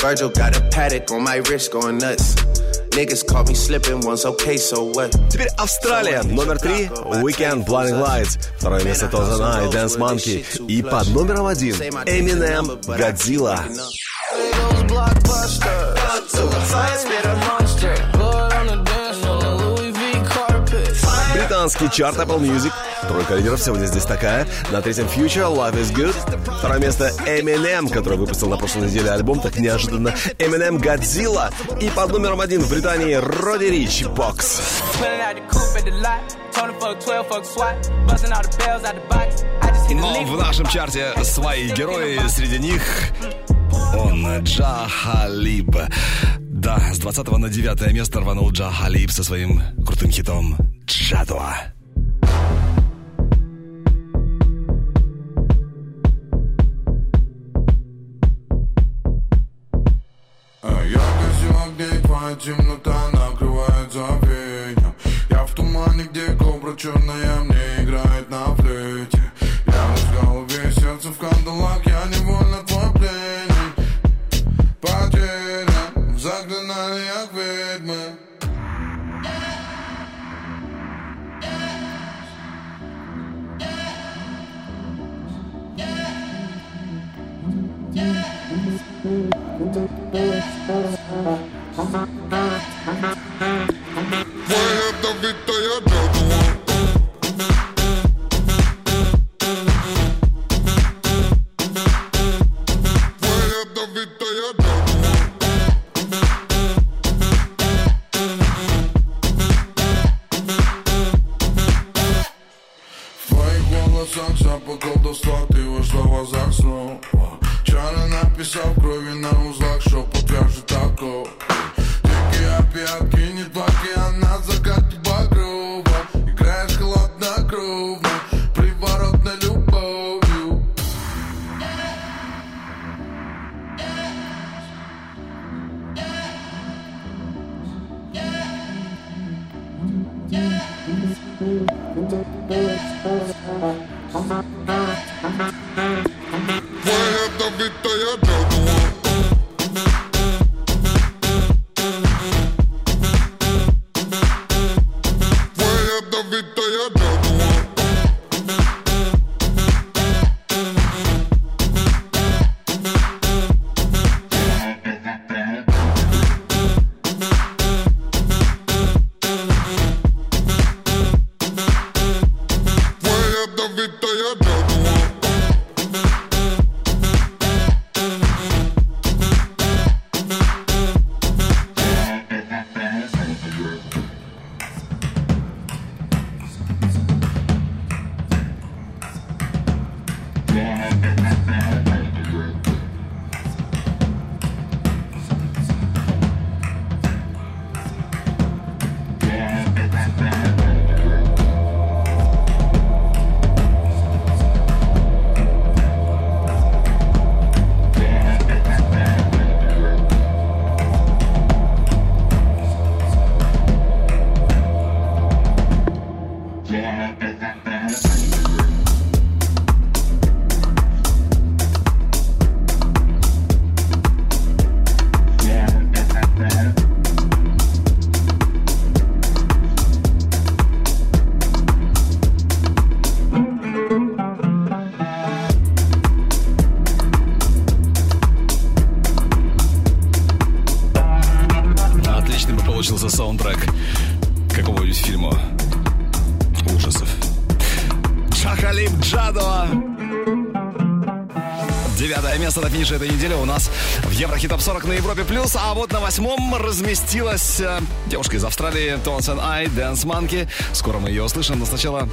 Virgil got a paddock on my wrist going nuts. Niggas caught me slipping once, okay, so what? Теперь Австралия. Номер три Weekend Blinding Lights. Второе место Тозана и Dance Monkey. И под номером один Eminem, Godzilla. Those Британский чарт Apple Music. Тройка лидеров сегодня здесь такая. На третьем Future, Life is Good. Второе место Eminem, который выпустил на прошлой неделе альбом, так неожиданно. Eminem Godzilla. И под номером один в Британии Роди Рич Бокс. Pulling out the coupe at the lot. Told him fuck 12, fuck SWAT. Busting all the bells out the box. I just hit the Но в нашем чарте свои герои, среди них он Джахалиб. Да, с 20 на 9 место рванул Джахалиб со своим крутым хитом Джадуа. А темнота накрывает забвением Я в тумане, где кобра черная Thank you. Mm-hmm. Разместилась э, девушка из Австралии Tones and I, Dance Monkey. Скоро мы ее услышим, но сначала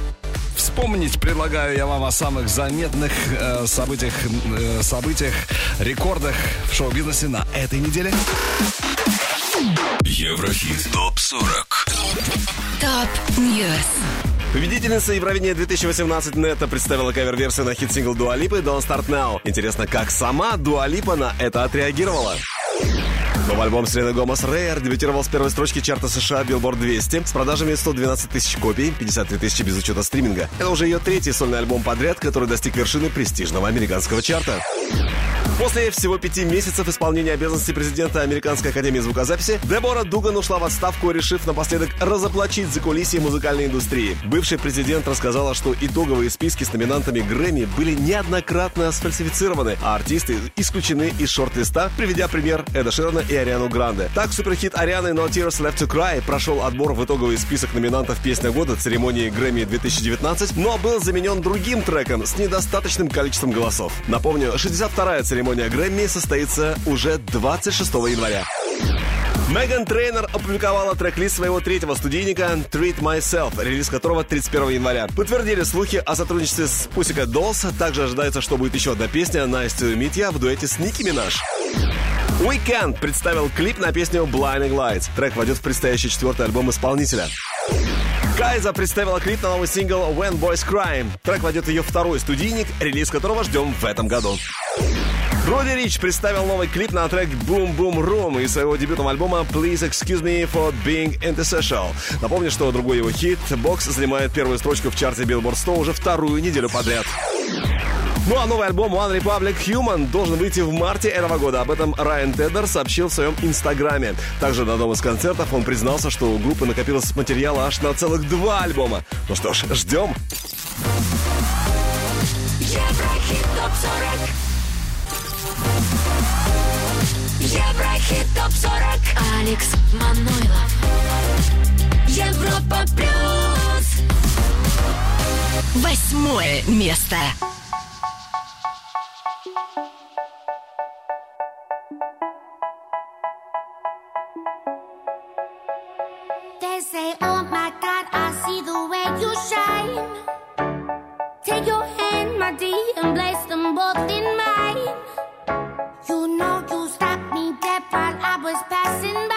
вспомнить предлагаю я вам о самых заметных э, событиях, э, событиях, рекордах в шоу-бизнесе на этой неделе. Еврохит ТОП-40 Top News. Победительница Евровидения 2018 Netta представила кавер-версию на хит-сингл Dua Lipa Don't Start Now. Интересно, как сама Dua Lipa на это отреагировала? Новый альбом Селены Гомес Rare дебютировал с первой строчки чарта США Billboard 200 с продажами 112 тысяч копий, 53 тысячи без учета стриминга. Это уже ее третий сольный альбом подряд, который достиг вершины престижного американского чарта. После всего пяти месяцев исполнения обязанностей президента Американской академии звукозаписи, Дебора Дуган ушла в отставку, решив напоследок разоблачить закулисье музыкальной индустрии. Бывший президент рассказала, что итоговые списки с номинантами Грэмми были неоднократно сфальсифицированы, а артисты исключены из шорт-листа, приведя пример Эда Ширана и Ариану Гранде. Так, суперхит Арианы No Tears Left to Cry прошел отбор в итоговый список номинантов «Песня года» церемонии Грэмми 2019, но был заменен другим треком с недостаточным количеством голосов. Напомню, 62-я церемония Грэмми состоится уже 26 января. Меган Трейнер опубликовала трек-лист своего третьего студийника Treat Myself, релиз которого 31 января. Подтвердили слухи о сотрудничестве с Pussycat Dolls. Также ожидается, что будет еще одна песня Nice to Meet Ya в дуэте с Ники Минаж. The Weeknd представил клип на песню Blinding Lights. Трек войдет в предстоящий четвертый альбом исполнителя. Kiesza представила клип на новый сингл When Boys Cry. Трек войдет в ее второй студийник, релиз которого ждем в этом году. Броди Рич представил новый клип на трек Boom Boom Room из своего дебютного альбома Please Excuse Me for Being Antisocial. Напомню, что другой его хит «Бокс» занимает первую строчку в чарте Billboard 100 уже вторую неделю подряд. Ну а новый альбом One Republic Human должен выйти в марте этого года. Об этом Райан Теддер сообщил в своем инстаграме. Также на одном из концертов он признался, что у группы накопилось материала аж на целых два альбома. Ну что ж, ждем. Еврохит ТОП-40 Еврохит ТОП-40 Алекс Манойлов Европа Плюс Восьмое место. Oh my. Take your hand, my dear, and place them both in mine. Was passing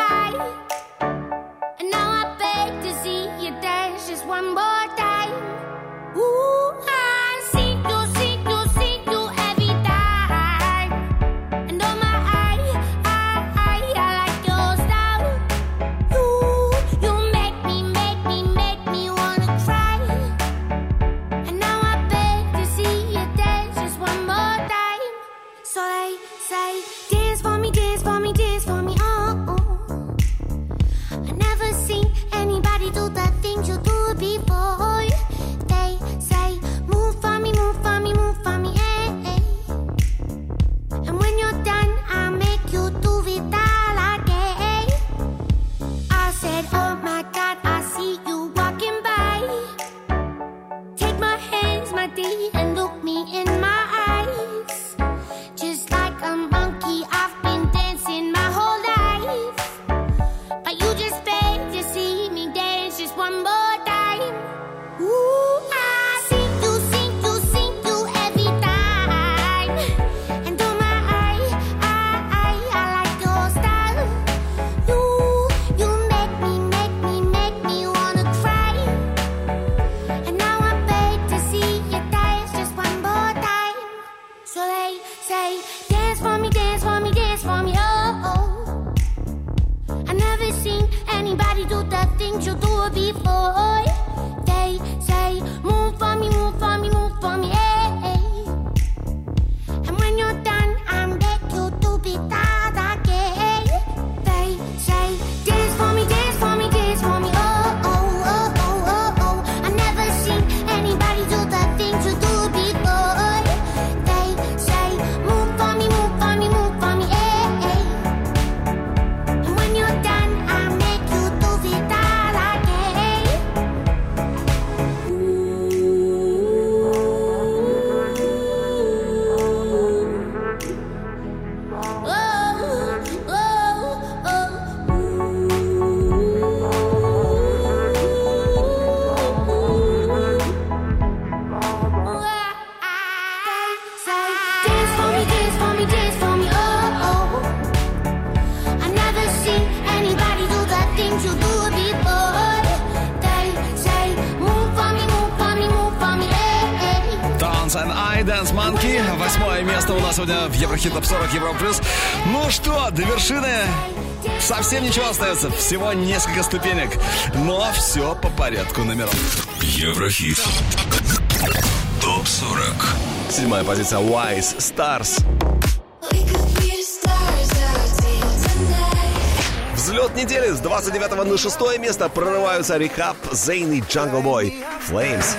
Всего несколько ступенек. Но все по порядку номеров. Еврохит. Топ 40. Седьмая позиция Wise Stars. Взлет недели с 29 на 6 место прорываются Рехаб, Зейн и Jungle Boy. Flames.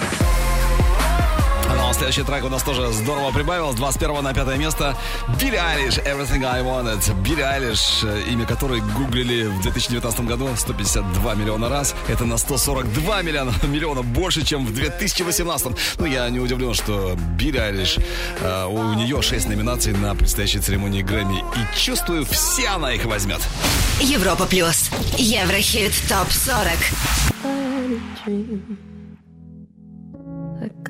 Следующий трек у нас тоже здорово прибавил. С 21 на 5 место Билли Айлиш, Everything I Wanted. Билли Айлиш, э, имя которой гуглили в 2019 году 152 миллиона раз. Это на 142 миллиона, миллиона больше, чем в 2018. Ну, я не удивлен, что Билли Айлиш, э, у нее 6 номинаций на предстоящей церемонии Грэмми. И чувствую, все она их возьмет. Европа плюс. Еврохит топ 40.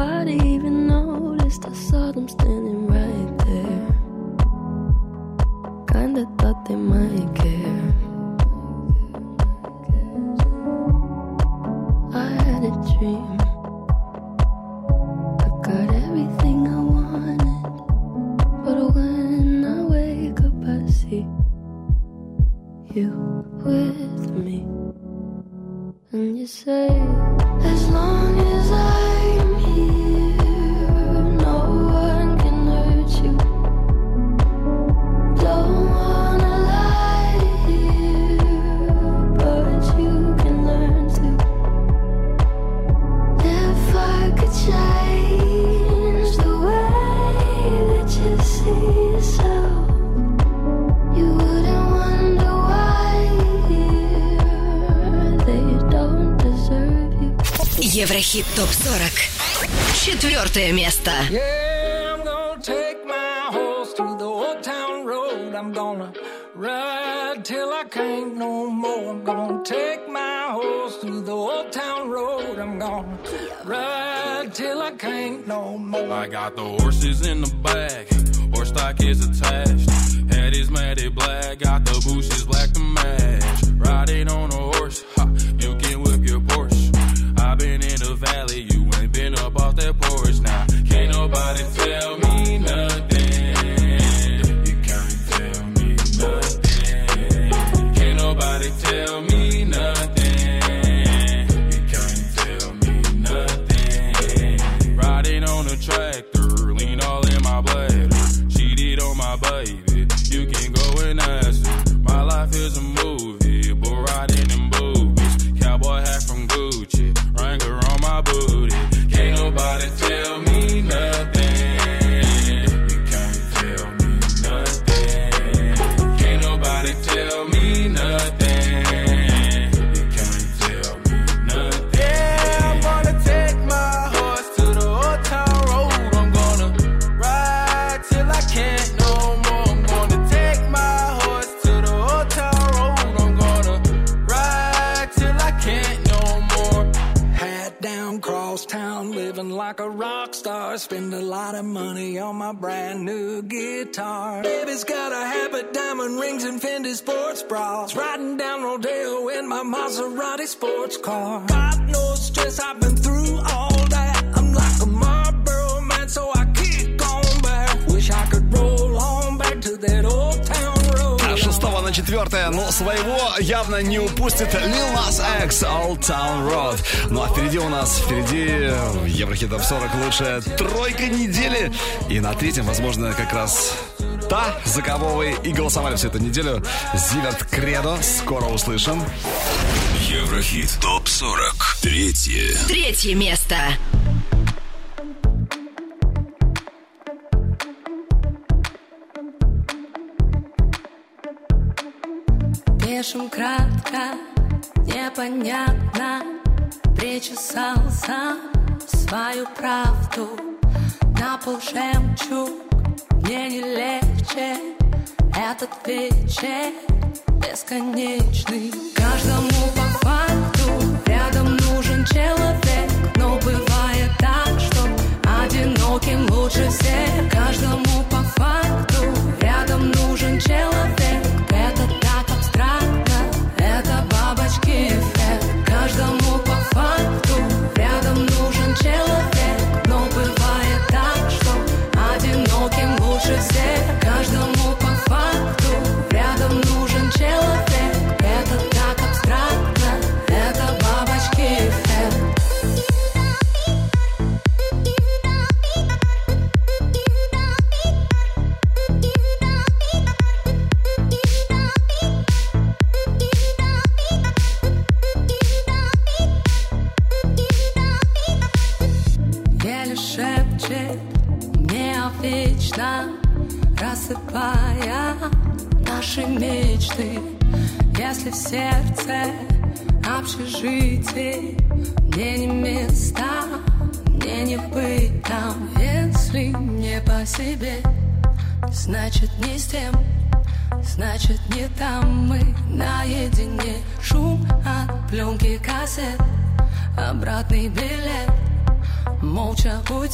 Nobody even noticed. I saw them standing right there. Kinda thought they might care. Четвертое место. Yeah, I'm gonna take my horse to the old town road. I'm gonna ride till I can't no more. I'm gonna take my horse to the old town road. I'm gonna ride till I can't no more. I got the horses in the back, horse stock is attached. Head is matted black, got the bushes black to match. Riding on a horse, Now, can't nobody tell me guitar. Baby's got a habit, diamond rings, and Fendi sports bras. Riding down Rodeo in my Maserati sports car. Got no stress, I've been through all that. I'm like a Marlboro man, so I keep going back. Wish I could roll on back to that old четвертое, но своего явно не упустит Lil Nas X Old Town Road. Ну а впереди у нас, впереди в Еврохит Топ 40 лучшая тройка недели. И на третьем, возможно, как раз та, за кого вы и голосовали всю эту неделю. Зиверт Кредо. Скоро услышим. Еврохит топ 40. Третье. Третье место. Пишем кратко, непонятно Причесал сам свою правду. Пол жемчуг Мне не легче Этот вечер бесконечный. Каждому по факту Рядом нужен человек Но бывает так, что Одиноким лучше всех. Каждому по факту Рядом нужен человек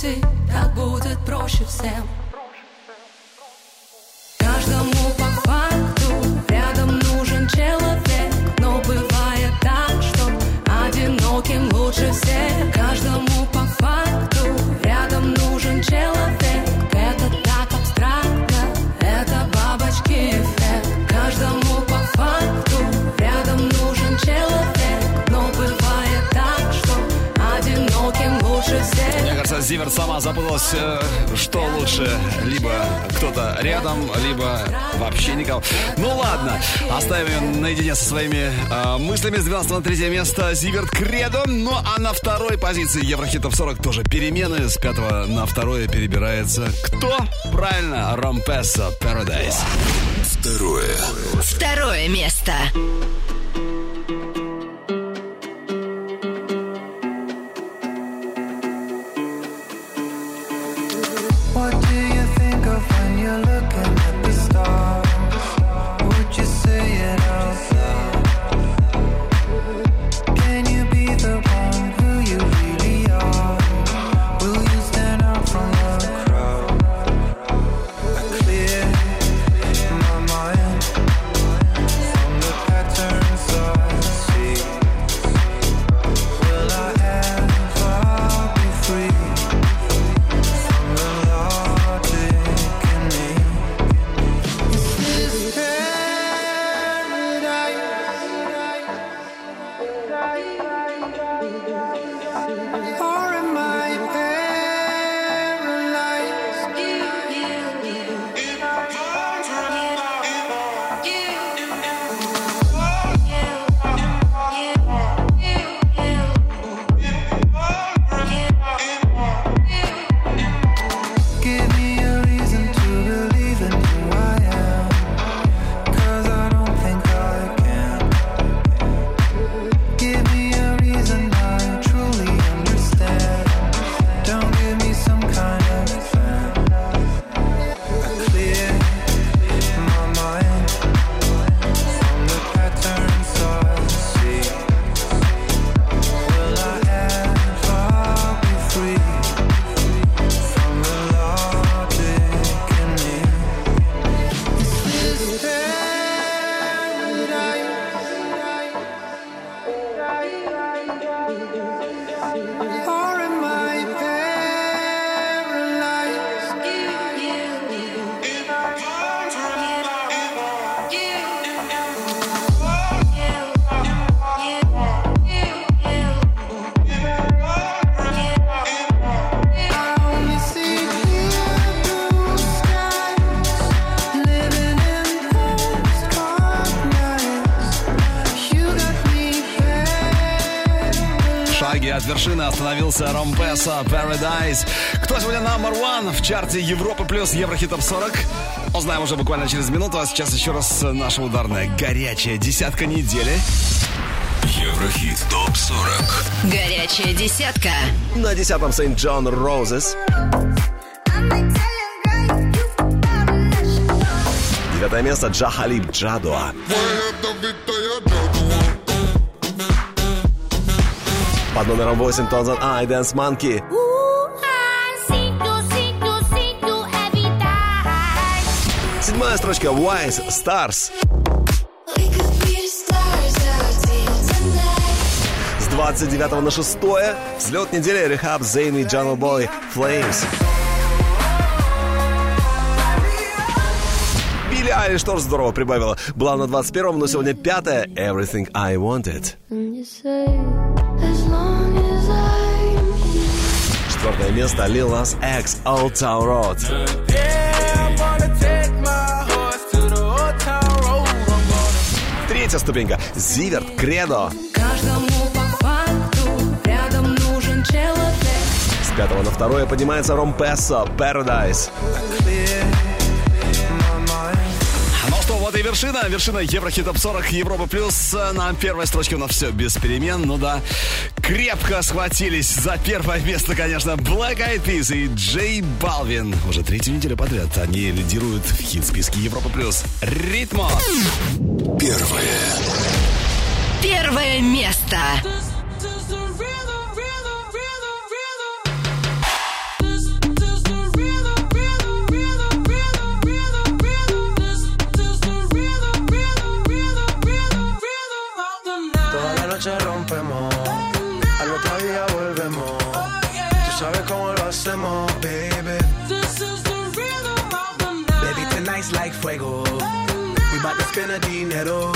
Уйти, так будет проще всем запуталась, э, что лучше. Либо кто-то рядом, либо вообще никого. Ну ладно, оставим ее наедине со своими э, мыслями. С 12 на 3 место Зиверт Кредо. Ну а на второй позиции Еврохитов 40 тоже перемены. С 5 на второе перебирается кто? Правильно, Ромпеса Paradise. Второе. Второе место. получился Ромпеса Paradise. Кто сегодня номер one в чарте Европы плюс Еврохит Топ 40? Узнаем уже буквально через минуту, а сейчас еще раз э, наша ударная горячая десятка недели. Еврохит ТОП 40 Горячая десятка На десятом SAINt JHN Roses Девятое место Jah Khalib Джадуа Под номером 8 Тонзан Ай Dance Monkey. Седьмая строчка Wise Stars. С 29 на 6 взлет недели Рехаб, Зейн и Джанл Бой Flames. Билли Айлиш тоже здорово прибавила. Была на 21-м, но сегодня пятая Everything I Wanted. Четвертое место Lil Nas X Old Town Road. Третья ступенька Зиверт Кредо. С пятого на второе поднимается Ром Пессо Paradise. Ну что, вот и вершина. Вершина Еврохит Топ 40 Европа Плюс. На первой строчке у нас все без перемен. Ну да, крепко схватились за первое место, конечно, Black Eyed Peas и Джей Балвин. Уже третью неделю подряд они лидируют в хит-списке Европа Плюс. Ритмо. Первое. Первое место. Toda la noche rompemos, fuego. We bout to spend a dinero.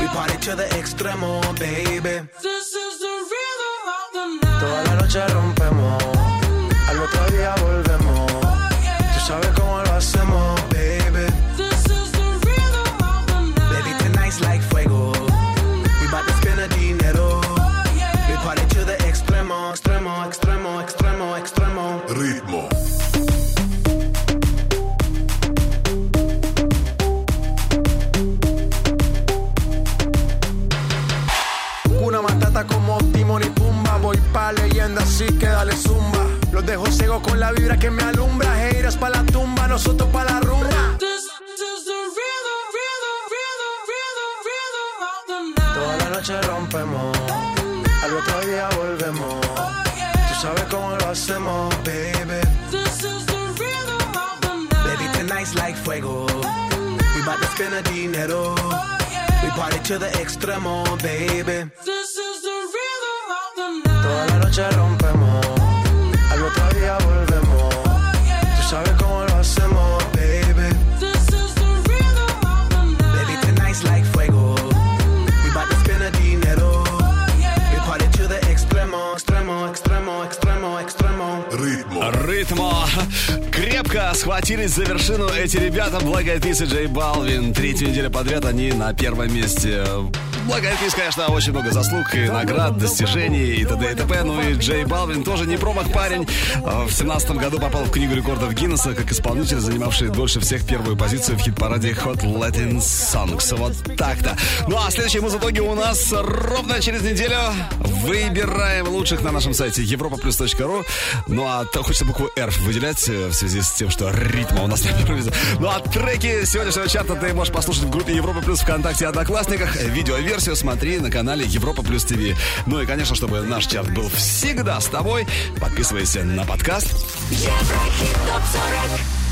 We party to the extremo, baby. Toda la noche rompemos, al otro día volvemos. Tú sabes Los dejo ciego con la vibra que me alumbra. Heiras pa' la tumba, nosotros pa' la rumba. Toda la noche rompemos, al otro día volvemos. Tú sabes cómo lo hacemos, baby. Baby, tonight's like fuego. We bout to spend a dinero. We party to the extremo, baby. Toda la noche rompemos, Ithamar. Крепко схватились за вершину эти ребята. Black Eyed Джей Балвин. Третью неделю подряд они на первом месте. Black конечно, очень много заслуг и наград, достижений и т.д. и т.п. Ну и Джей Балвин тоже не промах парень. В семнадцатом году попал в Книгу рекордов Гиннесса как исполнитель, занимавший дольше всех первую позицию в хит-параде Hot Latin Songs. Вот так-то. Ну а следующий музытоги у нас ровно через неделю. Выбираем лучших на нашем сайте europaplus.ru. Ну а то хочется букву R выделять э, в связи с тем, что ритма у нас на месте. Ну а треки сегодняшнего чарта ты можешь послушать в группе Европа Плюс ВКонтакте Одноклассниках. Видеоверсию смотри на канале Европа Плюс ТВ. Ну и, конечно, чтобы наш чарт был всегда с тобой, подписывайся на подкаст. Еврохит топ 40